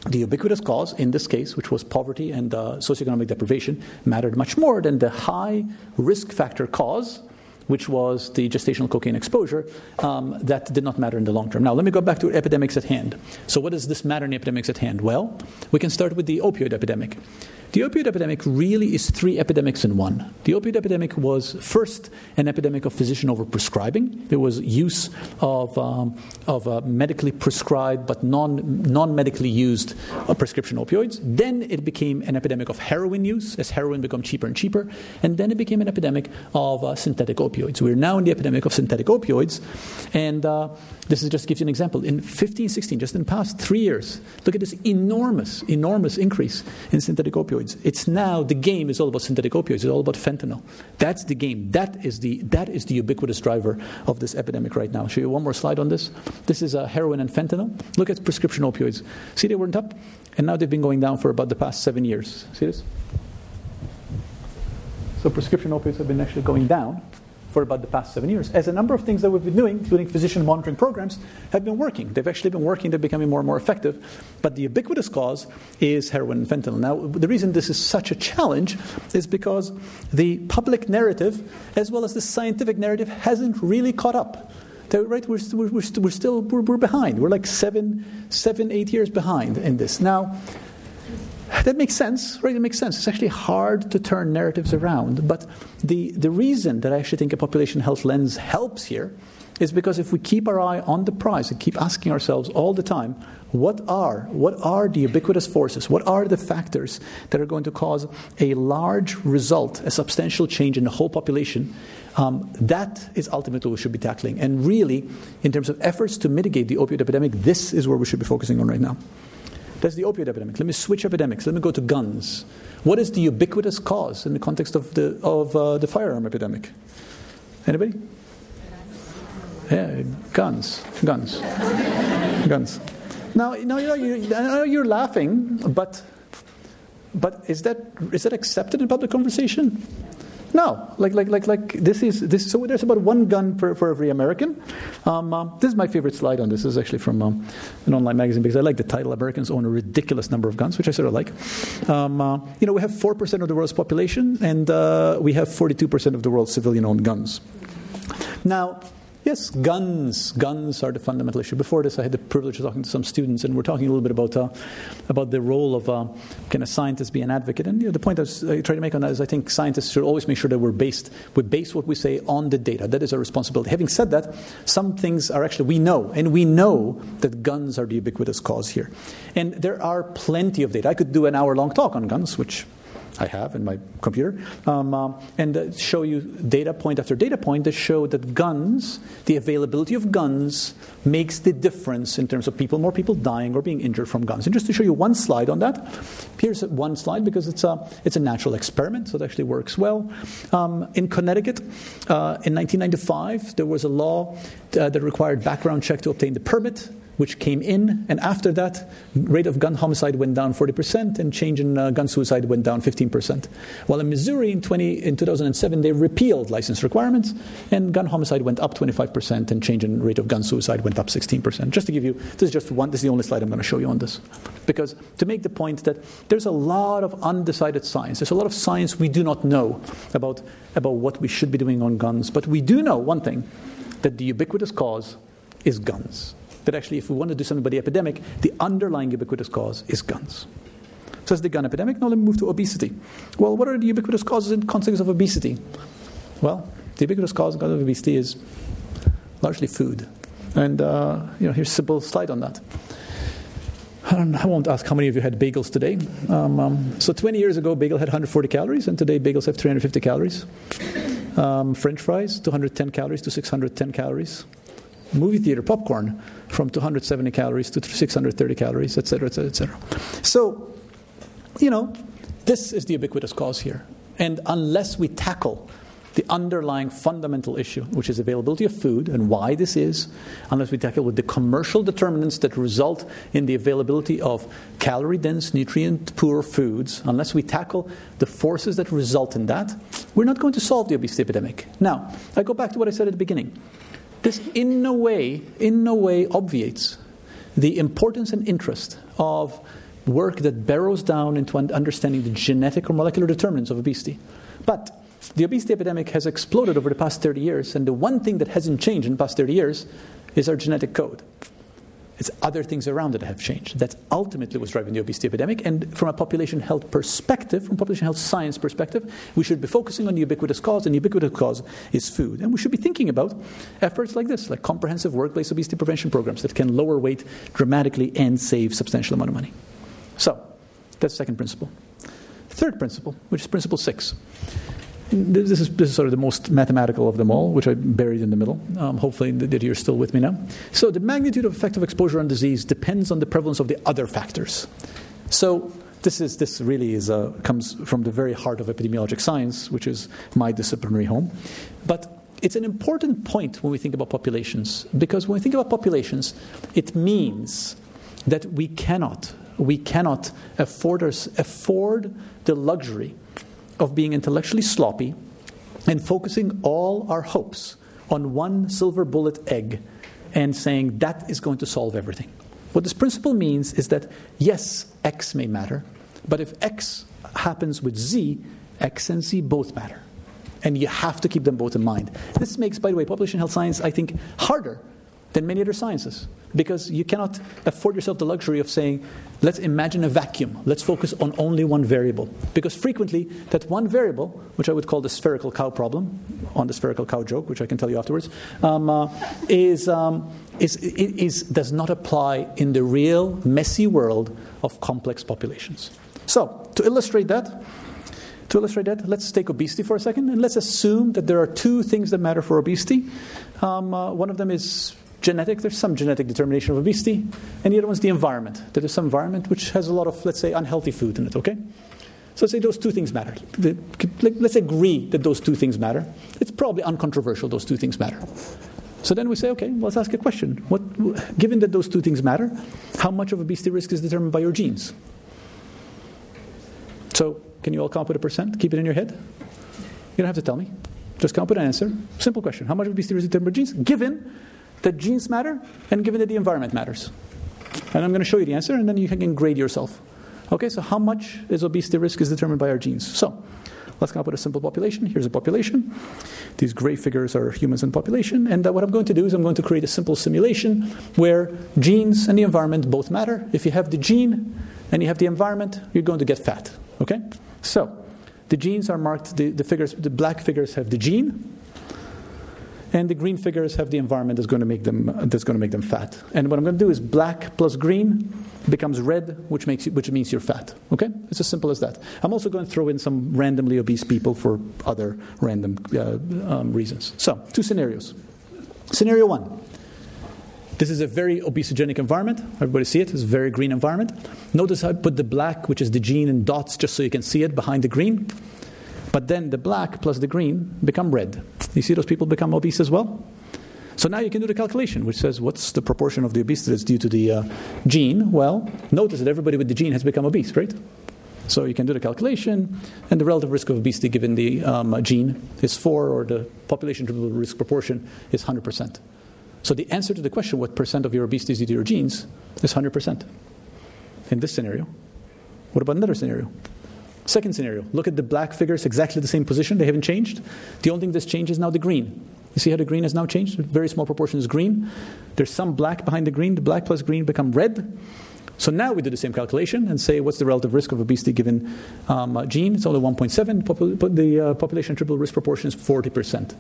the ubiquitous cause in this case, which was poverty and uh, socioeconomic deprivation, mattered much more than the high risk factor cause, which was the gestational cocaine exposure, um, that did not matter in the long term. Now, let me go back to epidemics at hand. So, what does this matter in epidemics at hand? Well, we can start with the opioid epidemic. The opioid epidemic really is three epidemics in one. The opioid epidemic was first an epidemic of physician overprescribing. There was use of, um, of uh, medically prescribed but non, non-medically used uh, prescription opioids. Then it became an epidemic of heroin use as heroin became cheaper and cheaper. And then it became an epidemic of uh, synthetic opioids. We're now in the epidemic of synthetic opioids. And uh, this is just gives you an example. In 15, 16, just in the past three years, look at this enormous, enormous increase in synthetic opioids. It's now the game is all about synthetic opioids. It's all about fentanyl. That's the game. That is the that is the ubiquitous driver of this epidemic right now. I'll show you one more slide on this. This is uh, heroin and fentanyl. Look at prescription opioids. See, they weren't up, and now they've been going down for about the past seven years. See this? So prescription opioids have been actually going down for about the past seven years, as a number of things that we've been doing, including physician monitoring programs, have been working. They've actually been working, they're becoming more and more effective. But the ubiquitous cause is heroin and fentanyl. Now, the reason this is such a challenge is because the public narrative, as well as the scientific narrative, hasn't really caught up. Right, we're, we're, we're, still we're, we're behind. We're like seven, seven, eight years behind in this. Now, that makes sense, right? It makes sense. It's actually hard to turn narratives around. But the, the reason that I actually think a population health lens helps here is because if we keep our eye on the prize and keep asking ourselves all the time, what are, what are the ubiquitous forces? What are the factors that are going to cause a large result, a substantial change in the whole population? Um, that is ultimately what we should be tackling. And really, in terms of efforts to mitigate the opioid epidemic, this is where we should be focusing on right now. That's the opioid epidemic. Let me switch epidemics. Let me go to guns. What is the ubiquitous cause in the context of the, of, uh, the firearm epidemic? Anybody? Yeah, guns. Guns. guns. Now, now you know, you, I know you're laughing, but, but is, that, is that accepted in public conversation? No, like like like like this is this. So there's about one gun for, for every American. Um, um, this is my favorite slide on this. This is actually from um, an online magazine because I like the title. Americans own a ridiculous number of guns, which I sort of like. Um, uh, you know, we have four percent of the world's population, and uh, we have forty-two percent of the world's civilian-owned guns. Now, Yes, guns. Guns are the fundamental issue. Before this, I had the privilege of talking to some students, and we're talking a little bit about uh, about the role of uh, can a scientist be an advocate? And you know, the point I, was, I try to make on that is, I think scientists should always make sure that we're based we base what we say on the data. That is our responsibility. Having said that, some things are actually we know, and we know that guns are the ubiquitous cause here, and there are plenty of data. I could do an hour long talk on guns, which I have in my computer, um, uh, and uh, show you data point after data point that show that guns, the availability of guns, makes the difference in terms of people, more people dying or being injured from guns. And just to show you one slide on that, here's one slide because it's a, it's a natural experiment, so it actually works well. Um, in Connecticut, uh, in 1995, there was a law uh, that required background check to obtain the permit which came in, and after that, rate of gun homicide went down 40%, and change in uh, gun suicide went down 15%. While in Missouri in, 20, in 2007, they repealed license requirements, and gun homicide went up 25%, and change in rate of gun suicide went up 16%. Just to give you, this is just one, this is the only slide I'm going to show you on this. Because to make the point that there's a lot of undecided science, there's a lot of science we do not know about, about what we should be doing on guns, but we do know one thing that the ubiquitous cause is guns that actually, if we want to do something about the epidemic, the underlying ubiquitous cause is guns. So it's the gun epidemic. Now let me move to obesity. Well, what are the ubiquitous causes and consequences of obesity? Well, the ubiquitous cause of obesity is largely food. And uh, you know, here's a simple slide on that. I, I, won't ask how many of you had bagels today. Um, um, so 20 years ago, bagel had 140 calories, and today bagels have 350 calories. Um, French fries, 210 calories to 610 calories movie theater popcorn from 270 calories to 630 calories, et cetera, et cetera, et cetera. So, you know, this is the ubiquitous cause here. And unless we tackle the underlying fundamental issue, which is availability of food and why this is, unless we tackle with the commercial determinants that result in the availability of calorie dense, nutrient poor foods, unless we tackle the forces that result in that, we're not going to solve the obesity epidemic. Now, I go back to what I said at the beginning. This in no way, in no way obviates the importance and interest of work that burrows down into understanding the genetic or molecular determinants of obesity. But the obesity epidemic has exploded over the past 30 years, and the one thing that hasn't changed in the past 30 years is our genetic code. It's other things around it that have changed. That's ultimately what's driving the obesity epidemic. And from a population health perspective, from population health science perspective, we should be focusing on the ubiquitous cause, and the ubiquitous cause is food. And we should be thinking about efforts like this, like comprehensive workplace obesity prevention programs that can lower weight dramatically and save substantial amount of money. So, that's the second principle. Third principle, which is principle six. This is, this is, sort of the most mathematical of them all, which I buried in the middle. Um, hopefully, that you're still with me now. So, the magnitude of effective exposure on disease depends on the prevalence of the other factors. So, this is this really is a, comes from the very heart of epidemiologic science, which is my disciplinary home. But it's an important point when we think about populations, because when we think about populations, it means that we cannot we cannot afford, afford the luxury of being intellectually sloppy and focusing all our hopes on one silver bullet egg and saying that is going to solve everything. What this principle means is that yes, X may matter, but if X happens with Z, X and Z both matter. And you have to keep them both in mind. This makes, by the way, population health science, I think, harder than many other sciences because you cannot afford yourself the luxury of saying, let's imagine a vacuum, let's focus on only one variable. Because frequently, that one variable, which I would call the spherical cow problem, on the spherical cow joke, which I can tell you afterwards, um, uh, is, um, is, is, does not apply in the real, messy world of complex populations. So, to illustrate that, to illustrate that, let's take obesity for a second, and let's assume that there are two things that matter for obesity. Um, uh, one of them is genetic, there's some genetic determination of obesity, and the other one's the environment. There is some environment which has a lot of, let's say, unhealthy food in it, okay? So let's say those two things matter. Let's agree that those two things matter. It's probably uncontroversial, those two things matter. So then we say, okay, let's ask a question. What, given that those two things matter, how much of obesity risk is determined by your genes? So, can you all come up with a percent? Keep it in your head. You don't have to tell me. Just come up with an answer. Simple question. How much of obesity risk is determined by genes? Given that genes matter and given that the environment matters. And I'm going to show you the answer, and then you can grade yourself. Okay, so how much is obesity risk is determined by our genes. So let's come up with a simple population. Here's a population. These gray figures are humans in population. And uh, what I'm going to do is I'm going to create a simple simulation where genes and the environment both matter. If you have the gene and you have the environment, you're going to get fat. Okay? So the genes are marked, the, the figures, the black figures have the gene, and the green figures have the environment that's going to make them that's going to make them fat. And what I'm going to do is black plus green becomes red, which makes you, which means you're fat. Okay, it's as simple as that. I'm also going to throw in some randomly obese people for other random uh, um, reasons. So two scenarios. Scenario one. This is a very obesogenic environment. Everybody see it? It's a very green environment. Notice I put the black, which is the gene, in dots just so you can see it behind the green. But then the black plus the green become red. You see those people become obese as well? So now you can do the calculation, which says what's the proportion of the obesity that's due to the uh, gene? Well, notice that everybody with the gene has become obese, right? So you can do the calculation, and the relative risk of obesity given the um, gene is 4, or the population risk proportion is 100%. So the answer to the question, what percent of your obesity is due to your genes, is 100% in this scenario. What about another scenario? Second scenario look at the black figures, exactly the same position, they haven't changed. The only thing that's changed is now the green. You see how the green has now changed? A very small proportion is green. There's some black behind the green. The black plus green become red. So now we do the same calculation and say what's the relative risk of obesity given um, gene? It's only 1.7. the uh, population triple risk proportion is 40%.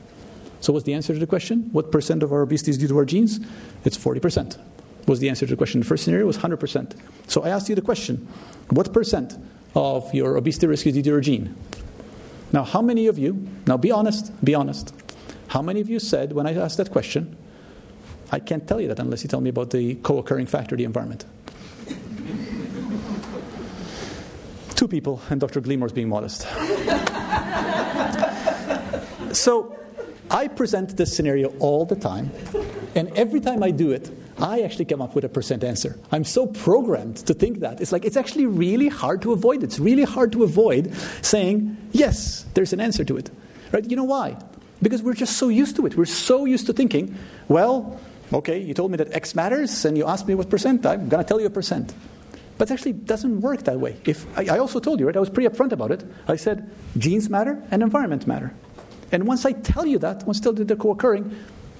So what's the answer to the question? What percent of our obesity is due to our genes? It's 40%. Was the answer to the question? The first scenario was 100%. So I asked you the question what percent of your obesity risk is your gene. Now, how many of you, now be honest, be honest, how many of you said when I asked that question, I can't tell you that unless you tell me about the co occurring factor, the environment? Two people, and Dr. Glymour's being modest. so, I present this scenario all the time, and every time I do it, I actually come up with a percent answer. I'm so programmed to think that. It's like it's actually really hard to avoid. It's really hard to avoid saying, yes, there's an answer to it. Right? You know why? Because we're just so used to it. We're so used to thinking, well, okay, you told me that X matters, and you asked me what percent, I'm going to tell you a percent. But it actually doesn't work that way. If I, I also told you, right? I was pretty upfront about it. I said genes matter and environment matter. And once I tell you that, once I tell you they're co-occurring,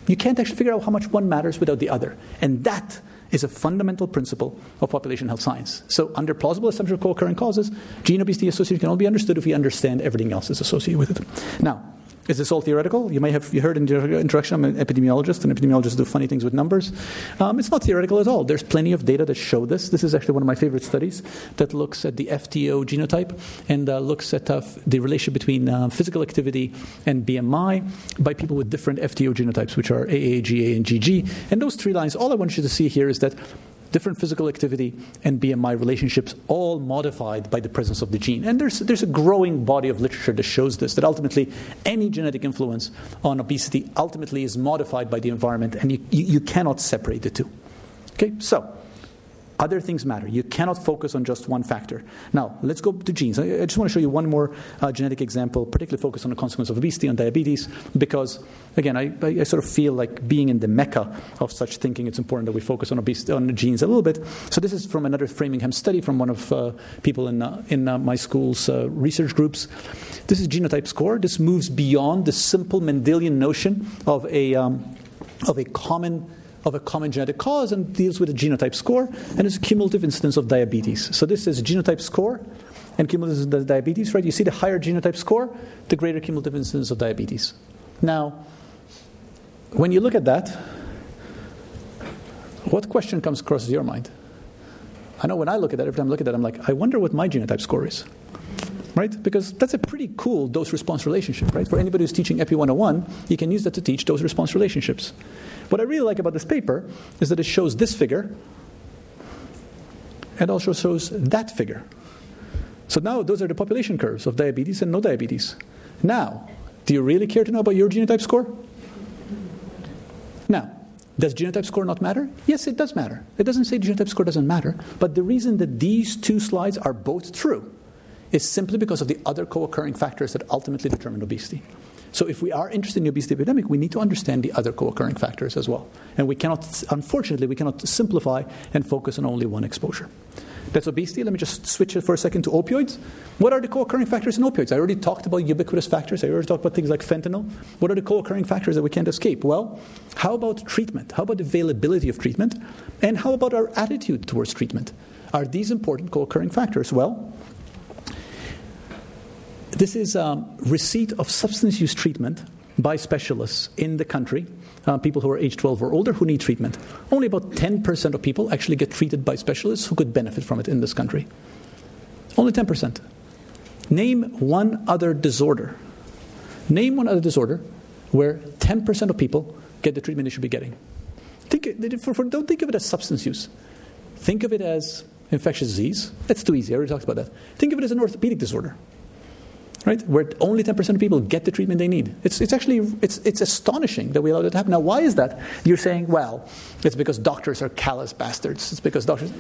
you can't actually figure out how much one matters without the other. And that is a fundamental principle of population health science. So, under plausible assumption of co-occurring causes, gene obesity association can only be understood if we understand everything else that's associated with it. Now, is this all theoretical? You may have you heard in the introduction, I'm an epidemiologist, and epidemiologists do funny things with numbers. Um, it's not theoretical at all. There's plenty of data that show this. This is actually one of my favorite studies that looks at the FTO genotype and uh, looks at uh, the relation between uh, physical activity and BMI by people with different FTO genotypes, which are AA, GA, and GG. And those three lines, all I want you to see here is that different physical activity and BMI relationships, all modified by the presence of the gene. And there's, there's a growing body of literature that shows this, that ultimately any genetic influence on obesity ultimately is modified by the environment, and you, you, you cannot separate the two. Okay, so other things matter. You cannot focus on just one factor. Now, let's go to genes. I, just want to show you one more uh, genetic example, particularly focused on the consequence of obesity and diabetes, because, again, I, I, sort of feel like being in the mecca of such thinking, it's important that we focus on obesity, on genes a little bit. So, this is from another Framingham study from one of uh, people in, uh, in uh, my school's uh, research groups. This is genotype score. This moves beyond the simple Mendelian notion of a, um, of a common of a common genetic cause and deals with a genotype score and it's a cumulative incidence of diabetes. So this is genotype score and cumulative diabetes, right? You see the higher genotype score, the greater cumulative incidence of diabetes. Now, when you look at that, what question comes across your mind? I know when I look at that, every time I look at that, I'm like, I wonder what my genotype score is. Right? Because that's a pretty cool dose response relationship, right? For anybody who's teaching Epi 101, you can use that to teach dose response relationships. What I really like about this paper is that it shows this figure and also shows that figure. So now those are the population curves of diabetes and no diabetes. Now, do you really care to know about your genotype score? Now, does genotype score not matter? Yes, it does matter. It doesn't say genotype score doesn't matter, but the reason that these two slides are both true is simply because of the other co occurring factors that ultimately determine obesity. So if we are interested in the obesity epidemic, we need to understand the other co-occurring factors as well. And we cannot, unfortunately, we cannot simplify and focus on only one exposure. That's obesity. Let me just switch it for a second to opioids. What are the co occurring factors in opioids? I already talked about ubiquitous factors. I already talked about things like fentanyl. What are the co occurring factors that we can't escape? Well, how about treatment? How about availability of treatment? And how about our attitude towards treatment? Are these important co occurring factors? Well, this is um, receipt of substance use treatment by specialists in the country, uh, people who are age 12 or older who need treatment. Only about 10% of people actually get treated by specialists who could benefit from it in this country. Only 10%. Name one other disorder. Name one other disorder where 10% of people get the treatment they should be getting. Think, for, for, don't think of it as substance use. Think of it as infectious disease. That's too easy. I already talked about that. Think of it as an orthopedic disorder right? Where only 10% of people get the treatment they need. It's, it's actually it's, it's astonishing that we allow that to happen. Now, why is that? You're saying, well, it's because doctors are callous bastards. It's because doctors.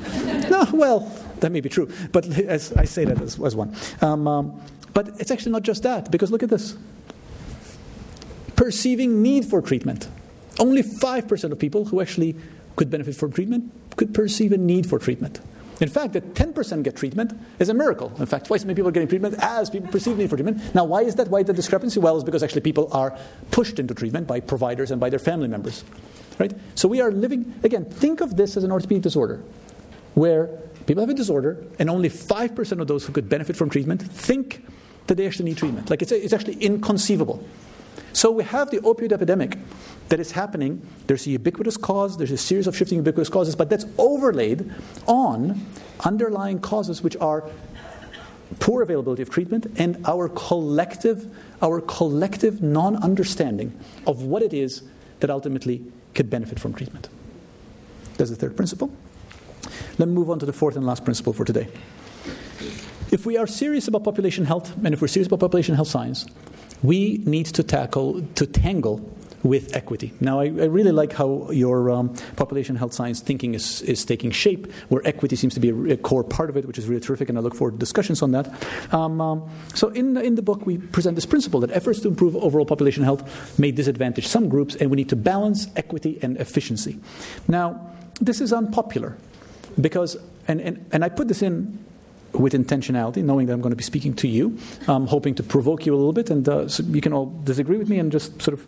no, well, that may be true, but as I say that as, as one. Um, um, but it's actually not just that, because look at this perceiving need for treatment. Only 5% of people who actually could benefit from treatment could perceive a need for treatment. In fact, that 10% get treatment is a miracle. In fact, twice as many people are getting treatment as people perceive need for treatment. Now, why is that? Why the discrepancy? Well, it's because actually people are pushed into treatment by providers and by their family members. Right? So we are living, again, think of this as an orthopedic disorder where people have a disorder and only 5% of those who could benefit from treatment think that they actually need treatment. Like it's, it's actually inconceivable. So we have the opioid epidemic that is happening. There's a ubiquitous cause, there's a series of shifting ubiquitous causes, but that's overlaid on underlying causes which are poor availability of treatment and our collective our collective non-understanding of what it is that ultimately could benefit from treatment. That's the third principle. Let me move on to the fourth and last principle for today. If we are serious about population health, and if we're serious about population health science, we need to tackle, to tangle with equity. Now, I, I really like how your um, population health science thinking is, is taking shape, where equity seems to be a, a, core part of it, which is really terrific, and I look forward to discussions on that. Um, um, so, in the, in the book, we present this principle that efforts to improve overall population health may disadvantage some groups, and we need to balance equity and efficiency. Now, this is unpopular. because, and, and, and I put this in with intentionality, knowing that I'm going to be speaking to you, um, hoping to provoke you a little bit, and uh, so you can all disagree with me and just sort of,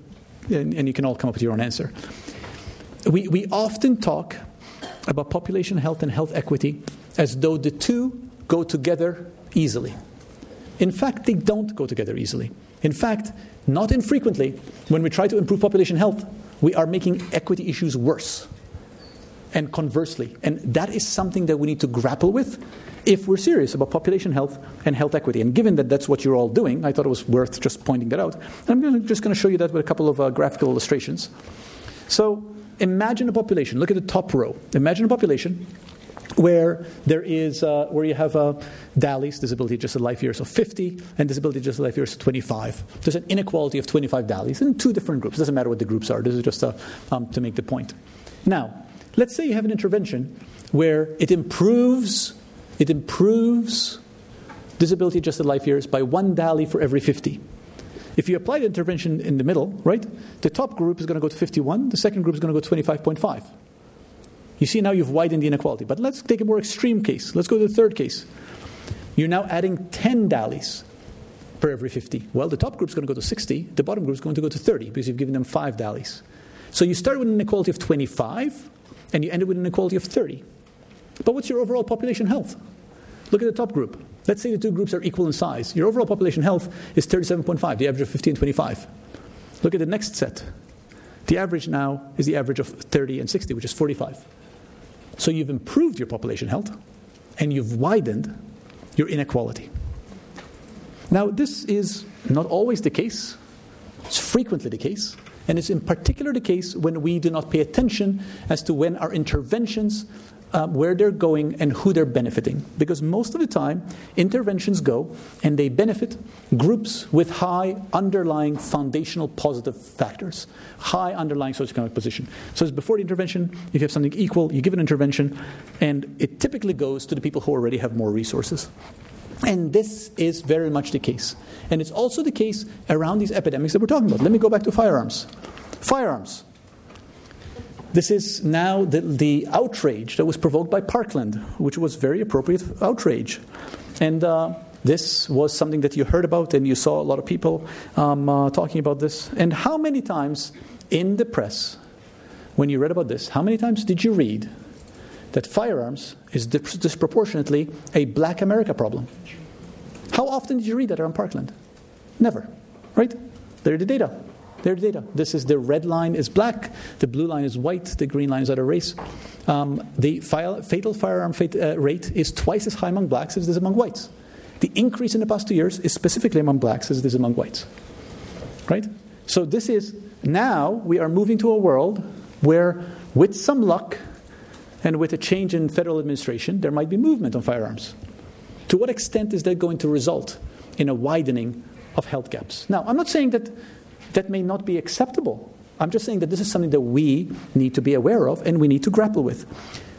and, and you can all come up with your own answer. We, we often talk about population health and health equity as though the two go together easily. In fact, they don't go together easily. In fact, not infrequently, when we try to improve population health, we are making equity issues worse. And conversely. And that is something that we need to grapple with if we're serious about population health and health equity. And given that that's what you're all doing, I thought it was worth just pointing that out. And I'm just going to show you that with a couple of uh, graphical illustrations. So imagine a population. Look at the top row. Imagine a population where there is uh, where you have uh, DALYs, disability adjusted life years of 50, and disability adjusted life years of 25. There's an inequality of 25 DALYs in two different groups. It doesn't matter what the groups are. This is just uh, um, to make the point. Now, let's say you have an intervention where it improves it improves disability adjusted life years by one DALY for every 50. If you apply the intervention in the middle, right, the top group is going to go to 51, the second group is going to go to 25.5. You see now you've widened the inequality. But let's take a more extreme case. Let's go to the third case. You're now adding 10 DALYs per every 50. Well, the top group is going to go to 60, the bottom group is going to go to 30 because you've given them 5 DALYs. So you start with an inequality of 25 and you end up with an inequality of 30. But what's your overall population health? Look at the top group. Let's say the two groups are equal in size. Your overall population health is 37.5, the average of 50 and 25. Look at the next set. The average now is the average of 30 and 60, which is 45. So you've improved your population health and you've widened your inequality. Now, this is not always the case, it's frequently the case, and it's in particular the case when we do not pay attention as to when our interventions um, where they're going and who they're benefiting. Because most of the time, interventions go and they benefit groups with high underlying foundational positive factors, high underlying socioeconomic position. So, it's before the intervention, if you have something equal, you give an intervention, and it typically goes to the people who already have more resources. And this is very much the case. And it's also the case around these epidemics that we're talking about. Let me go back to firearms. Firearms. This is now the, the outrage that was provoked by Parkland, which was very appropriate outrage. And uh, this was something that you heard about, and you saw a lot of people um, uh, talking about this. And how many times in the press, when you read about this, how many times did you read that firearms is disproportionately a black America problem? How often did you read that around Parkland? Never, right? There are the data. Their data. This is the red line is black, the blue line is white, the green line is other race. Um, the fatal firearm fate, uh, rate is twice as high among blacks as it is among whites. The increase in the past two years is specifically among blacks as it is among whites. Right? So this is now we are moving to a world where, with some luck and with a change in federal administration, there might be movement on firearms. To what extent is that going to result in a widening of health gaps? Now, I'm not saying that that may not be acceptable. I'm just saying that this is something that we need to be aware of and we need to grapple with.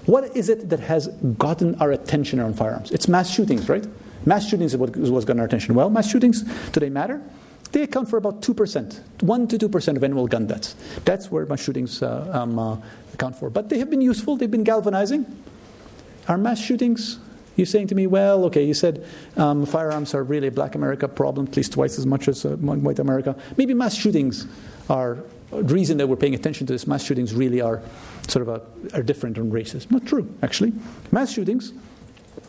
What is it that has gotten our attention on firearms? It's mass shootings, right? Mass shootings is what, what's gotten our attention. Well, mass shootings, do they matter? They account for about 2%, 1 to 2% of annual gun deaths. That's where mass shootings uh, um, uh, account for. But they have been useful, they've been galvanizing. Are mass shootings you're saying to me, well, okay, you said um, firearms are really a black America problem, at least twice as much as uh, white America. Maybe mass shootings are the reason that we're paying attention to this. Mass shootings really are sort of a, are different on races. Not true, actually. Mass shootings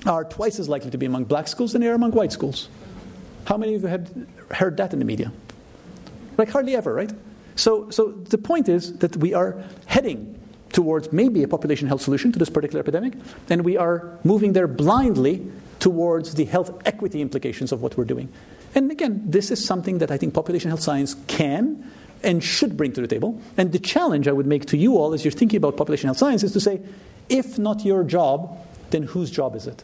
are twice as likely to be among black schools than they are among white schools. How many of you have heard that in the media? Like hardly ever, right? So, so the point is that we are heading towards maybe a population health solution to this particular epidemic, and we are moving there blindly towards the health equity implications of what we're doing. And again, this is something that I think population health science can and should bring to the table. And the challenge I would make to you all as you're thinking about population health science is to say, if not your job, then whose job is it?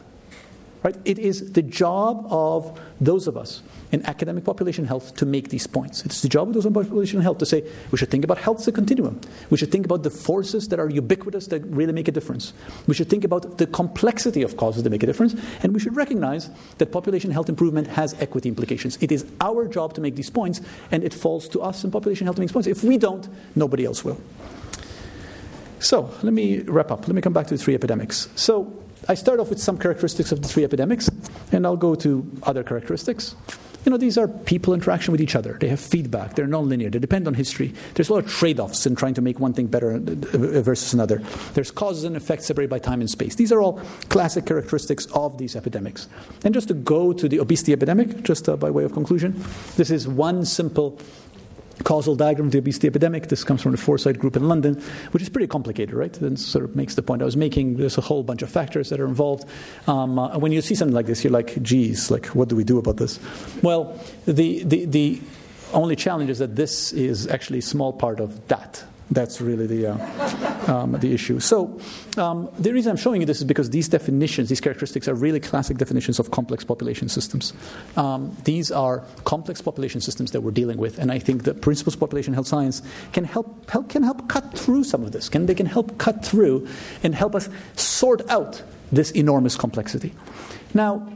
Right? It is the job of those of us in academic population health to make these points. It's the job of those in population health to say we should think about health as a continuum. We should think about the forces that are ubiquitous that really make a difference. We should think about the complexity of causes that make a difference. And we should recognize that population health improvement has equity implications. It is our job to make these points, and it falls to us in population health to make points. If we don't, nobody else will. So let me wrap up. Let me come back to the three epidemics. So I start off with some characteristics of the three epidemics, and I'll go to other characteristics. You know, these are people interaction with each other. They have feedback. They're nonlinear. They depend on history. There's a lot of trade-offs in trying to make one thing better uh, versus another. There's causes and effects separated by time and space. These are all classic characteristics of these epidemics. And just to go to the obesity epidemic, just uh, by way of conclusion, this is one simple causal diagram of the obesity epidemic. This comes from the Foresight Group in London, which is pretty complicated, right? And sort of makes the point I was making. There's a whole bunch of factors that are involved. Um, uh, when you see something like this, you're like, geez, like, what do we do about this? Well, the, the, the only challenge is that this is actually a small part of that. That's really the, uh, um, the issue. So, um, the reason I'm showing you this is because these definitions, these characteristics, are really classic definitions of complex population systems. Um, these are complex population systems that we're dealing with, and I think the principles of population health science can help, help, can help cut through some of this. Can, they can help cut through and help us sort out this enormous complexity. Now,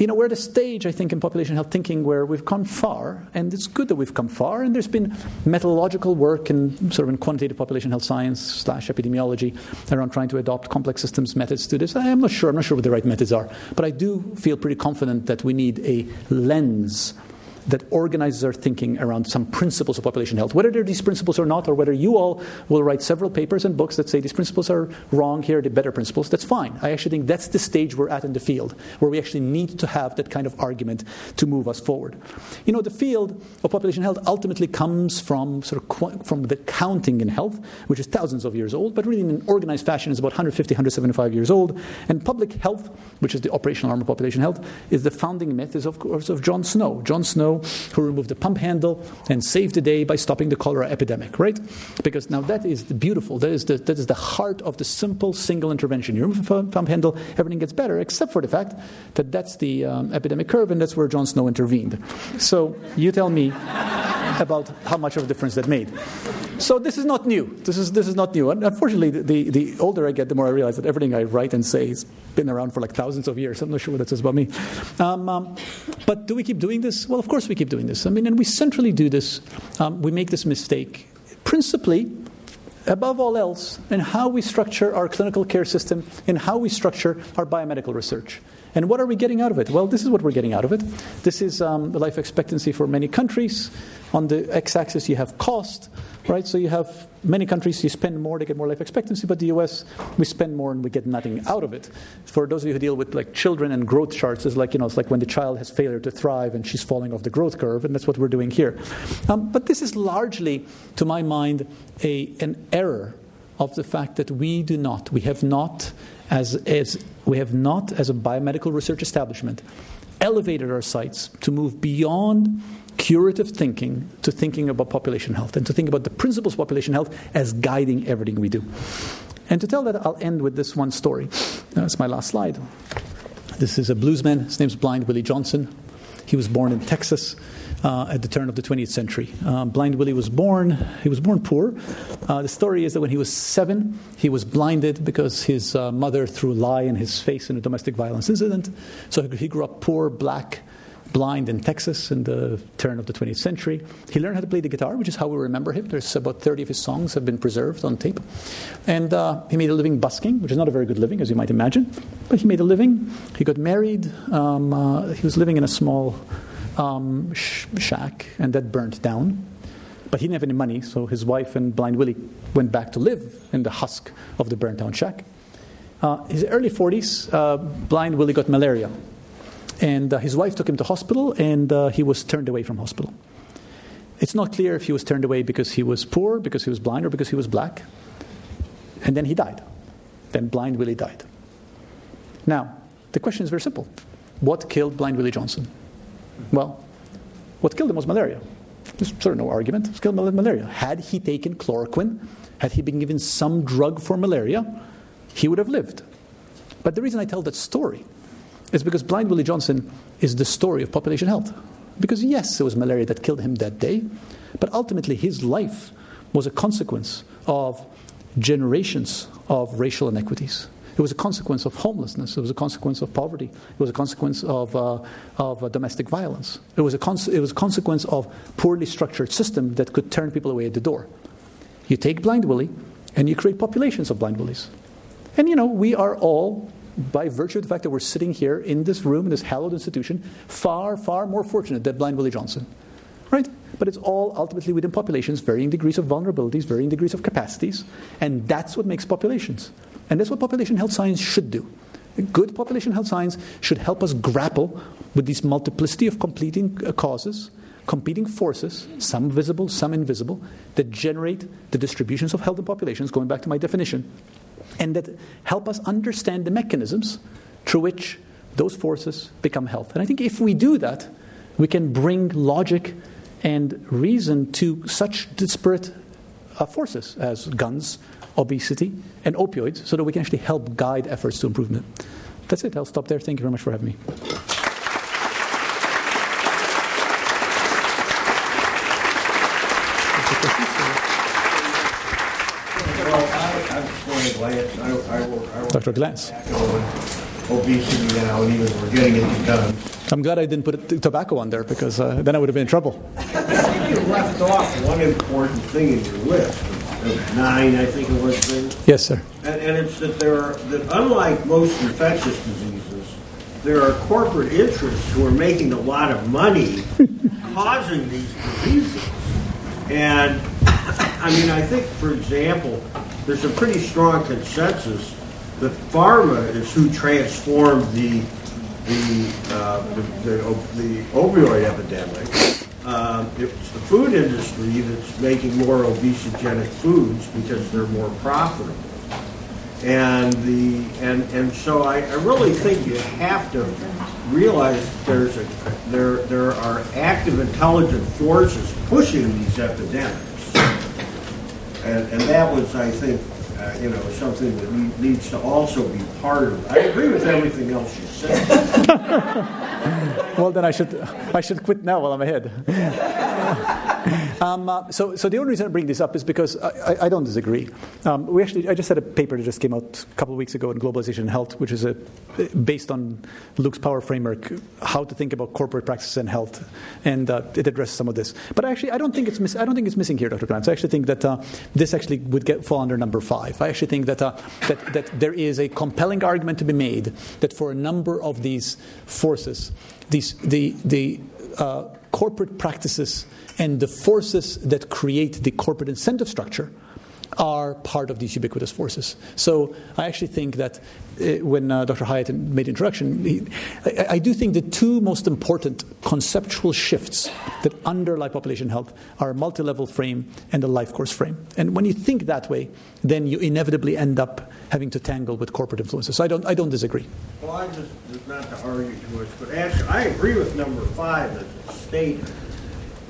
you know, we're at a stage, I think, in population health thinking where we've come far, and it's good that we've come far, and there's been methodological work in sort of in quantitative population health science slash epidemiology around trying to adopt complex systems methods to this. I'm not sure, I'm not sure what the right methods are, but I do feel pretty confident that we need a lens that organizes our thinking around some principles of population health. Whether they're these principles or not, or whether you all will write several papers and books that say these principles are wrong, here are the better principles, that's fine. I actually think that's the stage we're at in the field, where we actually need to have that kind of argument to move us forward. You know, the field of population health ultimately comes from sort of from the counting in health, which is thousands of years old, but really in an organized fashion is about 150, 175 years old. And public health, which is the operational arm of population health, is the founding myth is of course of John Snow. John Snow who removed the pump handle and saved the day by stopping the cholera epidemic, right? Because now that is beautiful. That is the, that is the heart of the simple single intervention. You remove the pump handle, everything gets better, except for the fact that that's the um, epidemic curve, and that's where John Snow intervened. So you tell me about how much of a difference that made. So this is not new. This is, this is not new. Unfortunately, the, the older I get, the more I realize that everything I write and say has been around for like thousands of years. I'm not sure what that says about me. Um, um, but do we keep doing this? Well, of course we keep doing this. I mean, and we centrally do this. Um, we make this mistake principally above all else, in how we structure our clinical care system, in how we structure our biomedical research. And what are we getting out of it? Well, this is what we're getting out of it. This is um, the life expectancy for many countries. On the x axis, you have cost, right? So you have many countries, you spend more, they get more life expectancy, but the US, we spend more and we get nothing out of it. For those of you who deal with like children and growth charts, it's like, you know, it's like when the child has failure to thrive and she's falling off the growth curve, and that's what we're doing here. Um, but this is largely, to my mind, a, an error of the fact that we do not, we have not, as, as we have not, as a biomedical research establishment, elevated our sights to move beyond curative thinking to thinking about population health and to think about the principles of population health as guiding everything we do. And to tell that, I'll end with this one story. That's my last slide. This is a bluesman. His name's Blind Willie Johnson. He was born in Texas. Uh, at the turn of the 20th century. Um, blind Willie was born, he was born poor. Uh, the story is that when he was seven, he was blinded because his uh, mother threw a lye in his face in a domestic violence incident. So he grew up poor, black, blind in Texas in the turn of the 20th century. He learned how to play the guitar, which is how we remember him. There's about 30 of his songs have been preserved on tape. And uh, he made a living busking, which is not a very good living, as you might imagine. But he made a living. He got married. Um, uh, he was living in a small um, sh- shack, and that burnt down. But he didn't have any money, so his wife and Blind Willie went back to live in the husk of the burnt down shack. Uh, his early 40s, uh, Blind Willie got malaria and uh, his wife took him to hospital, and uh, he was turned away from hospital. It's not clear if he was turned away because he was poor, because he was blind, or because he was black. And then he died. Then Blind Willie died. Now, the question is very simple What killed Blind Willie Johnson? Well, what killed him was malaria. There's sort of no argument. Killed malaria. Had he taken chloroquine, had he been given some drug for malaria, he would have lived. But the reason I tell that story it's because Blind Willie Johnson is the story of population health. Because, yes, it was malaria that killed him that day, but ultimately his life was a consequence of generations of racial inequities. It was a consequence of homelessness. It was a consequence of poverty. It was a consequence of, uh, of uh, domestic violence. It was, a con- it was a consequence of poorly structured system that could turn people away at the door. You take Blind Willie, and you create populations of blind willies. And you know, we are all, by virtue of the fact that we're sitting here in this room, in this hallowed institution, far, far more fortunate than blind Willie Johnson. Right? But it's all ultimately within populations, varying degrees of vulnerabilities, varying degrees of capacities, and that's what makes populations. And that's what population health science should do. Good population health science should help us grapple with this multiplicity of competing uh, causes, competing forces, some visible, some invisible, that generate the distributions of health in populations, going back to my definition, and that help us understand the mechanisms through which those forces become health. And I think if we do that, we can bring logic and reason to such disparate uh, forces as guns, obesity, and opioids so that we can actually help guide efforts to improvement. That's it. I'll stop there. Thank you very much for having me. Dr. Glantz. Obesity now, and even we're getting it. I'm glad I didn't put tobacco on there because uh, then I would have been in trouble. you left off one important thing in your list nine, I think it was. Things. Yes, sir. And, and it's that there are that unlike most infectious diseases, there are corporate interests who are making a lot of money causing these diseases. And I mean, I think, for example, there's a pretty strong consensus that pharma is who transformed the the, uh, the, the, the, opioid epidemic. Um, it's the food industry that's making more obesogenic foods because they're more profitable. And the and and so I, I really think you have to realize there's a there there are active intelligent forces pushing these epidemics. And, and that was, I think, uh, you know, something that needs to also be part of. I agree with everything else you said. well, then I should I should quit now while I'm ahead. Um, uh, so, so the only reason I bring this up is because I, I, I don't disagree. Um, we actually, I just had a paper that just came out a couple of weeks ago in Globalization and Health, which is a, based on Lukes' Power Framework, how to think about corporate practices and health, and uh, it addresses some of this. But actually, I don't think it's miss, I don't think it's missing here, Dr. Glantz. I actually think that uh, this actually would get fall under number five. I actually think that, uh, that that there is a compelling argument to be made that for a number of these forces, these the the uh, corporate practices and the forces that create the corporate incentive structure are part of these ubiquitous forces. So I actually think that uh, when uh, Dr. Hiatt made the introduction, he, I, I, do think the two most important conceptual shifts that underlie population health are a multi-level frame and a life course frame. And when you think that way, then you inevitably end up having to tangle with corporate influences. So I don't, I don't disagree. Well, I just, not to argue too much, but actually, I agree with number five as stated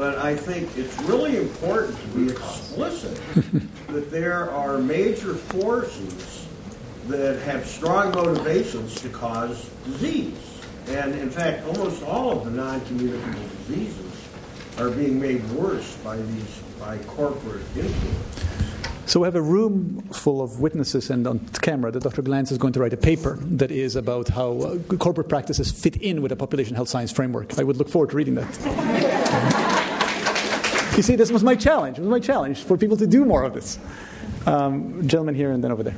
but I think it's really important to be explicit that there are major forces that have strong motivations to cause disease. And in fact, almost all of the non-communicable diseases are being made worse by these by corporate influence. So we have a room full of witnesses and on camera that Dr. Glantz is going to write a paper that is about how uh, corporate practices fit in with a population health science framework. I would look forward to reading that. You see, this was my challenge. It was my challenge for people to do more of this. Um, gentleman here and then over there.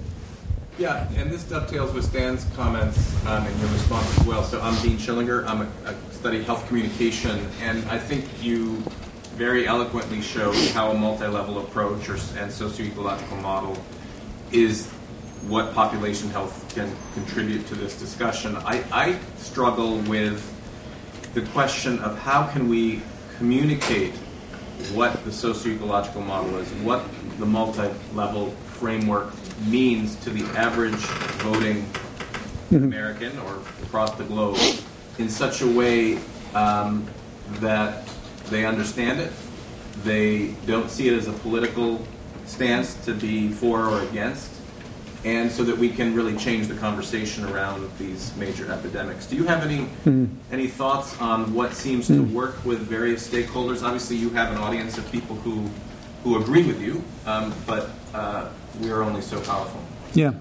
Yeah, and this dovetails with Dan's comments um, and your response as well. So I'm Dean Schillinger. I'm study health communication, and I think you very eloquently showed how a multi-level approach or, and socio-ecological model is what population health can contribute to this discussion. I, I struggle with the question of how can we communicate what the socio-ecological model is, what the multi-level framework means to the average voting mm-hmm. American or across the globe in such a way um, that they understand it, they don't see it as a political stance to be for or against, and so that we can really change the conversation around these major epidemics. Do you have any mm. any thoughts on what seems mm. to hmm. work with various stakeholders? Obviously, you have an audience of people who who agree with you, um, but uh, we are only so powerful. Yeah.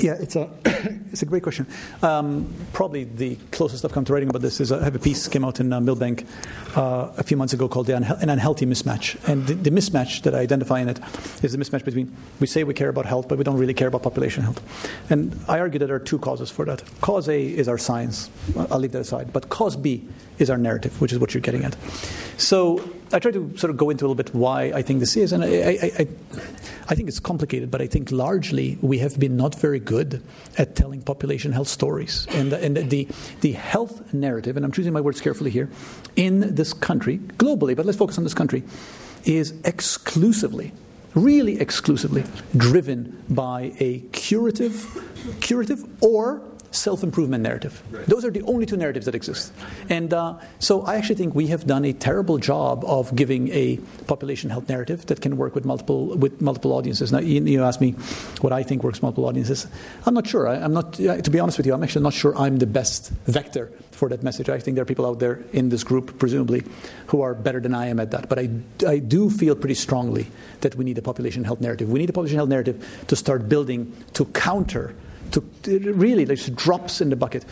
Yeah, it's a it's a great question. Um, probably the closest I've come to writing about this is I have a piece came out in uh, Milbank uh, a few months ago called Unhe- An Unhealthy Mismatch. And the, the, mismatch that I identify in it is the mismatch between we say we care about health, but we don't really care about population health. And I argue that there are two causes for that. Cause A is our science. I'll leave that aside. But cause B is our narrative, which is what you're getting at. So I try to sort of go into a little bit why I think this is. And I, I, I I think it's complicated, but I think largely we have been not very good at telling population health stories. And, the, and the, the health narrative, and I'm choosing my words carefully here, in this country, globally, but let's focus on this country, is exclusively really exclusively driven by a curative, curative or self improvement narrative. Right. Those are the only two narratives that exist. And uh, so I actually think we have done a terrible job of giving a population health narrative that can work with multiple, with multiple audiences. Now, you, you ask me what I think works multiple audiences. I'm not sure. I, am not, to be honest with you, I'm actually not sure I'm the best vector for that message. I think there are people out there in this group, presumably, who are better than I am at that. But I, I do feel pretty strongly that we need a population health narrative. We need a population health narrative to start building to counter to really there's drops in the bucket.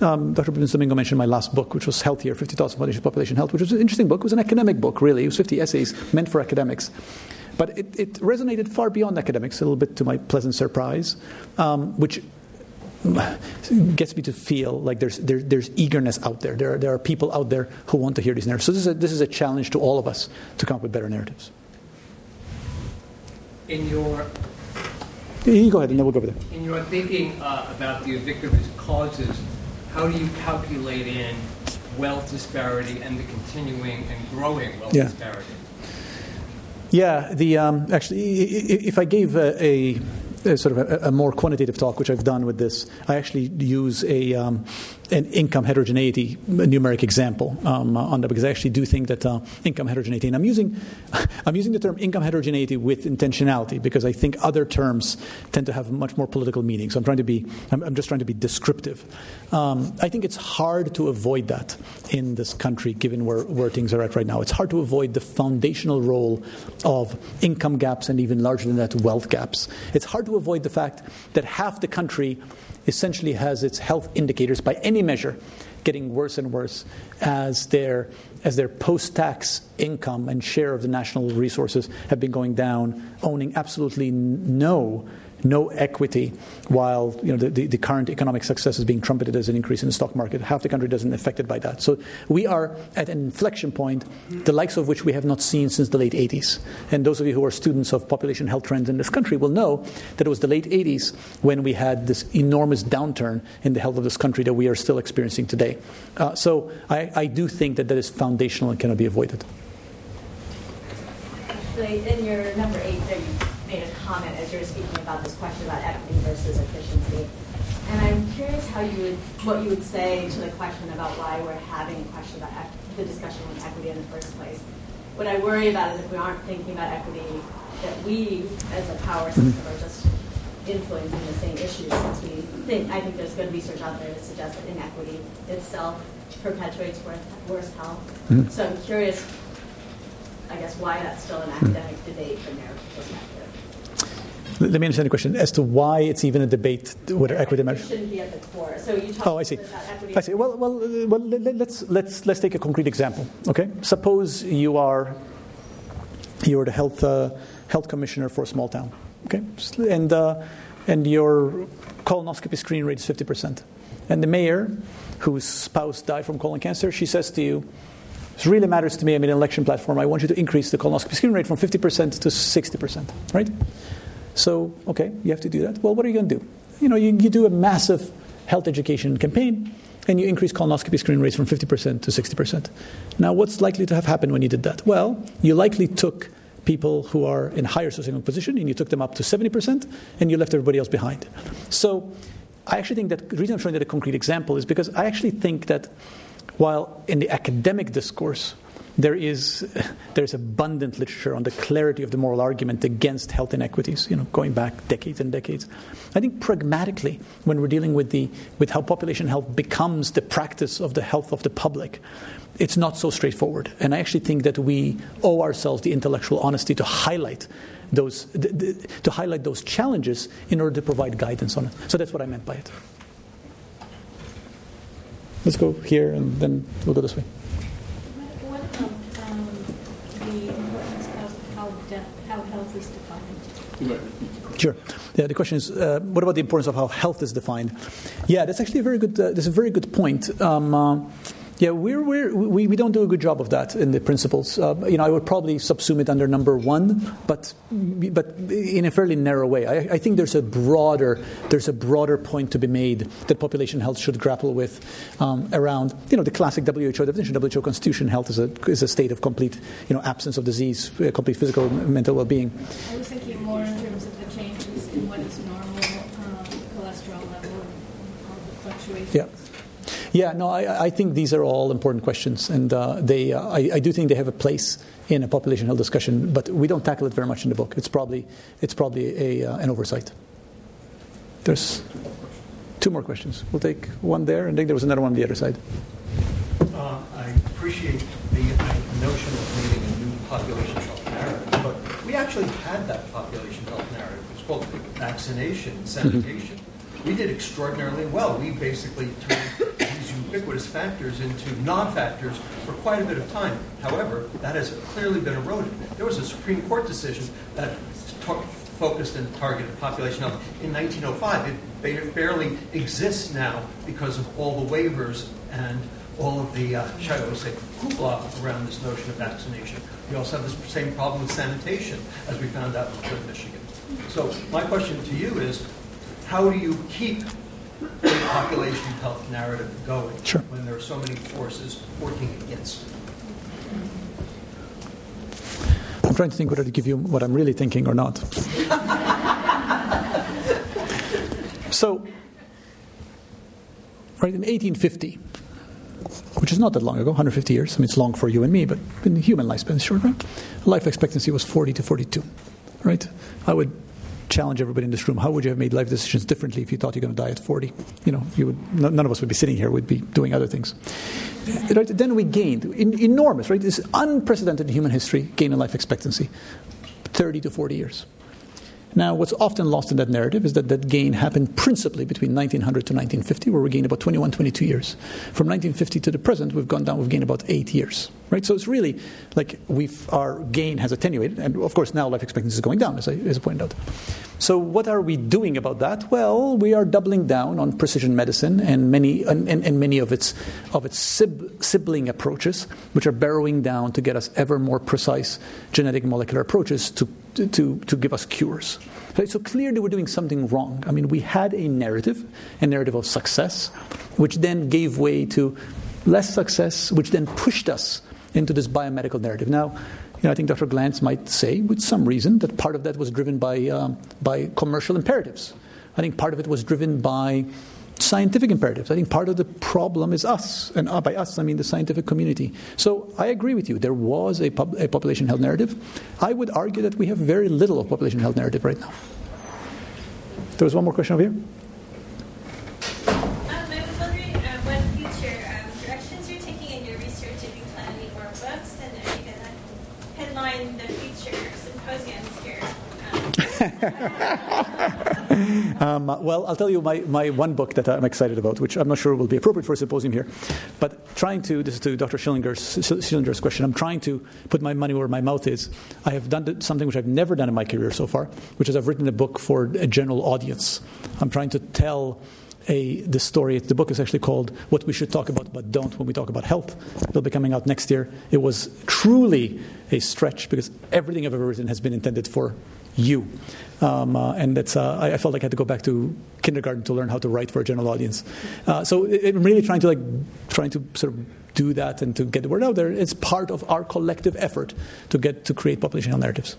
Um, Dr. Bibbins-Domingo mentioned my last book, which was Healthier 50,000 Foundation Population Health, which was an interesting book. It was an academic book, really. It was 50 essays meant for academics. But it, it resonated far beyond academics, a little bit to my pleasant surprise, um, which gets me to feel like there's, there, there's eagerness out there. There are, there are people out there who want to hear these narratives. So this is, a, this is a challenge to all of us to come up with better narratives. In your you go ahead, and then we'll go over there. In your thinking uh, about the ubiquitous causes, how do you calculate in wealth disparity and the continuing and growing wealth yeah. disparity? Yeah, the um, actually, if I gave a, a sort of a, a, more quantitative talk, which I've done with this, I actually use a um, an income heterogeneity a numeric example um, on that because I actually do think that uh, income heterogeneity, and I'm using I'm using the term income heterogeneity with intentionality because I think other terms tend to have much more political meaning. So I'm trying to be I'm, I'm just trying to be descriptive. Um, I think it's hard to avoid that in this country, given where, where things are at right now. It's hard to avoid the foundational role of income gaps and even larger than that, wealth gaps. It's hard to avoid the fact that half the country essentially has its health indicators by any measure getting worse and worse as their as their post-tax income and share of the national resources have been going down, owning absolutely no no equity, while you know, the, the, the, current economic success is being trumpeted as an increase in the stock market. Half the country doesn't affected by that. So we are at an inflection point, the likes of which we have not seen since the late 80s. And those of you who are students of population health trends in this country will know that it was the late 80s when we had this enormous downturn in the health of this country that we are still experiencing today. Uh, so I, I do think that that is foundational and cannot be avoided. Actually, in your number eight, there you made a comment as you're speaking about this question about equity versus efficiency. And I'm curious how you would, what you would say to the question about why we're having a question about the discussion on equity in the first place. What I worry about is if we aren't thinking about equity, that we, as a power system, are just influencing the same issues since we think, I think there's good research out there to suggest that inequity itself perpetuates worse, worse health. Mm-hmm. So I'm curious, I guess, why that's still an academic debate from your perspective. Let me understand the question as to why it's even a debate whether equity matters. Shouldn't be at the core. So you oh, I see. I see. Well, well, well. Let's let's let's take a concrete example. Okay. Suppose you are you're the health uh, health commissioner for a small town. Okay. And uh, and your colonoscopy screen rate is fifty percent, and the mayor, whose spouse died from colon cancer, she says to you. it really matters to me. I'm an election platform. I want you to increase the colonoscopy screen rate from 50% to 60%, right? So, okay, you have to do that. Well, what are you going to do? You know, you, you do a massive health education campaign and you increase colonoscopy screen rates from 50% to 60%. Now, what's likely to have happened when you did that? Well, you likely took people who are in higher socioeconomic position and you took them up to 70% and you left everybody else behind. So, I actually think that the reason I'm showing that a concrete example is because I actually think that while in the academic discourse, there is there's abundant literature on the clarity of the moral argument against health inequities, you know, going back decades and decades. I think pragmatically, when we're dealing with the with how population health becomes the practice of the health of the public, it's not so straightforward. And I actually think that we owe ourselves the intellectual honesty to highlight those, th- th- to highlight those challenges in order to provide guidance on it. So that's what I meant by it. Let's go here and then we'll go this way. What about um, the importance of how, de- how health is defined? Sure. Yeah, the question is, uh, what about the importance of how health is defined? Yeah, that's actually a very good. Uh, that's a very good point. Um, uh, yeah, we're, we're, we, we don't do a good job of that in the principles. Uh, you know, I would probably subsume it under number one, but but in a fairly narrow way. I, I, think there's a broader there's a broader point to be made that population health should grapple with um, around you know the classic WHO definition. WHO Constitution health is a is a state of complete you know absence of disease, uh, complete physical and mental well-being. I was thinking more in terms of the changes in what is normal um, cholesterol level and all the fluctuations. Yeah. Yeah, no, I, I, think these are all important questions, and uh, they, uh, I, I, do think they have a place in a population health discussion, but we don't tackle it very much in the book. It's probably, it's probably a, uh, an oversight. There's two more questions. We'll take one there, and then there was another one on the other side. Uh, I appreciate the notion of needing a new population health narrative, but we actually had that population health narrative. It's called vaccination, and sanitation. Mm-hmm. We did extraordinarily well. We basically turned ubiquitous factors into non-factors for quite a bit of time. However, that has clearly been eroded. There was a Supreme Court decision that focused and targeted population health in 1905. It barely exists now because of all the waivers and all of the, uh, shall I say, hoopla around this notion of vaccination. We also have the same problem with sanitation, as we found out in Michigan. So my question to you is, how do you keep population health narrative going sure. when there are so many forces working against it. I'm trying to think whether to give you what I'm really thinking or not. so, right in 1850, which is not that long ago, 150 years. I mean, it's long for you and me, but in the human lifespan is short, right? Life expectancy was 40 to 42, right? I would challenge everybody in this room. How would you have made life decisions differently if you thought you're going to die at 40? You know, you would, none of us would be sitting here. We'd be doing other things. Right? Then we gained in, enormous, right? This unprecedented in human history gain in life expectancy, 30 to 40 years. Now, what's often lost in that narrative is that that gain happened principally between 1900 to 1950, where we gained about 21, 22 years. From 1950 to the present, we've gone down, we've gained about eight years. Right? So it's really like we've, our gain has attenuated, and of course now life expectancy is going down, as I, as I pointed out. So what are we doing about that? Well, we are doubling down on precision medicine and many, and, and, and many of its, of its sib, sibling approaches, which are barrowing down to get us ever more precise genetic molecular approaches to to, to give us cures. So clearly, we're doing something wrong. I mean, we had a narrative, a narrative of success, which then gave way to less success, which then pushed us into this biomedical narrative. Now, you know, I think Dr. Glantz might say, with some reason, that part of that was driven by, um, by commercial imperatives. I think part of it was driven by scientific imperatives. I think part of the problem is us, and uh, by us I mean the scientific community. So I agree with you. There was a, pub, a population health narrative. I would argue that we have very little of population health narrative right now. There was one more question over here. Um I was wondering uh what future um directions you're taking in your research if you plan any more books then if you can headline the future symposiums here. um, Um, well, I'll tell you my, my one book that I'm excited about, which I'm not sure will be appropriate for a symposium here. But trying to, this is to Dr. Schillinger's, Schillinger's question, I'm trying to put my money where my mouth is. I have done something which I've never done in my career so far, which is I've written a book for a general audience. I'm trying to tell a, the story. The book is actually called What We Should Talk About But Don't When We Talk About Health. It'll be coming out next year. It was truly a stretch because everything I've ever written has been intended for you. Um, uh, and that's, uh, I, I, felt like I had to go back to kindergarten to learn how to write for a general audience. Uh, so it, I'm really trying to like trying to sort of do that and to get the word out there. It's part of our collective effort to get to create population health narratives.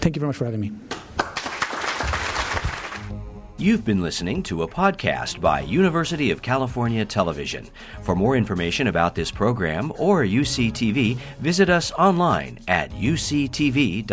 Thank you very much for having me. You've been listening to a podcast by University of California Television. For more information about this program or UCTV, visit us online at uctv.tv.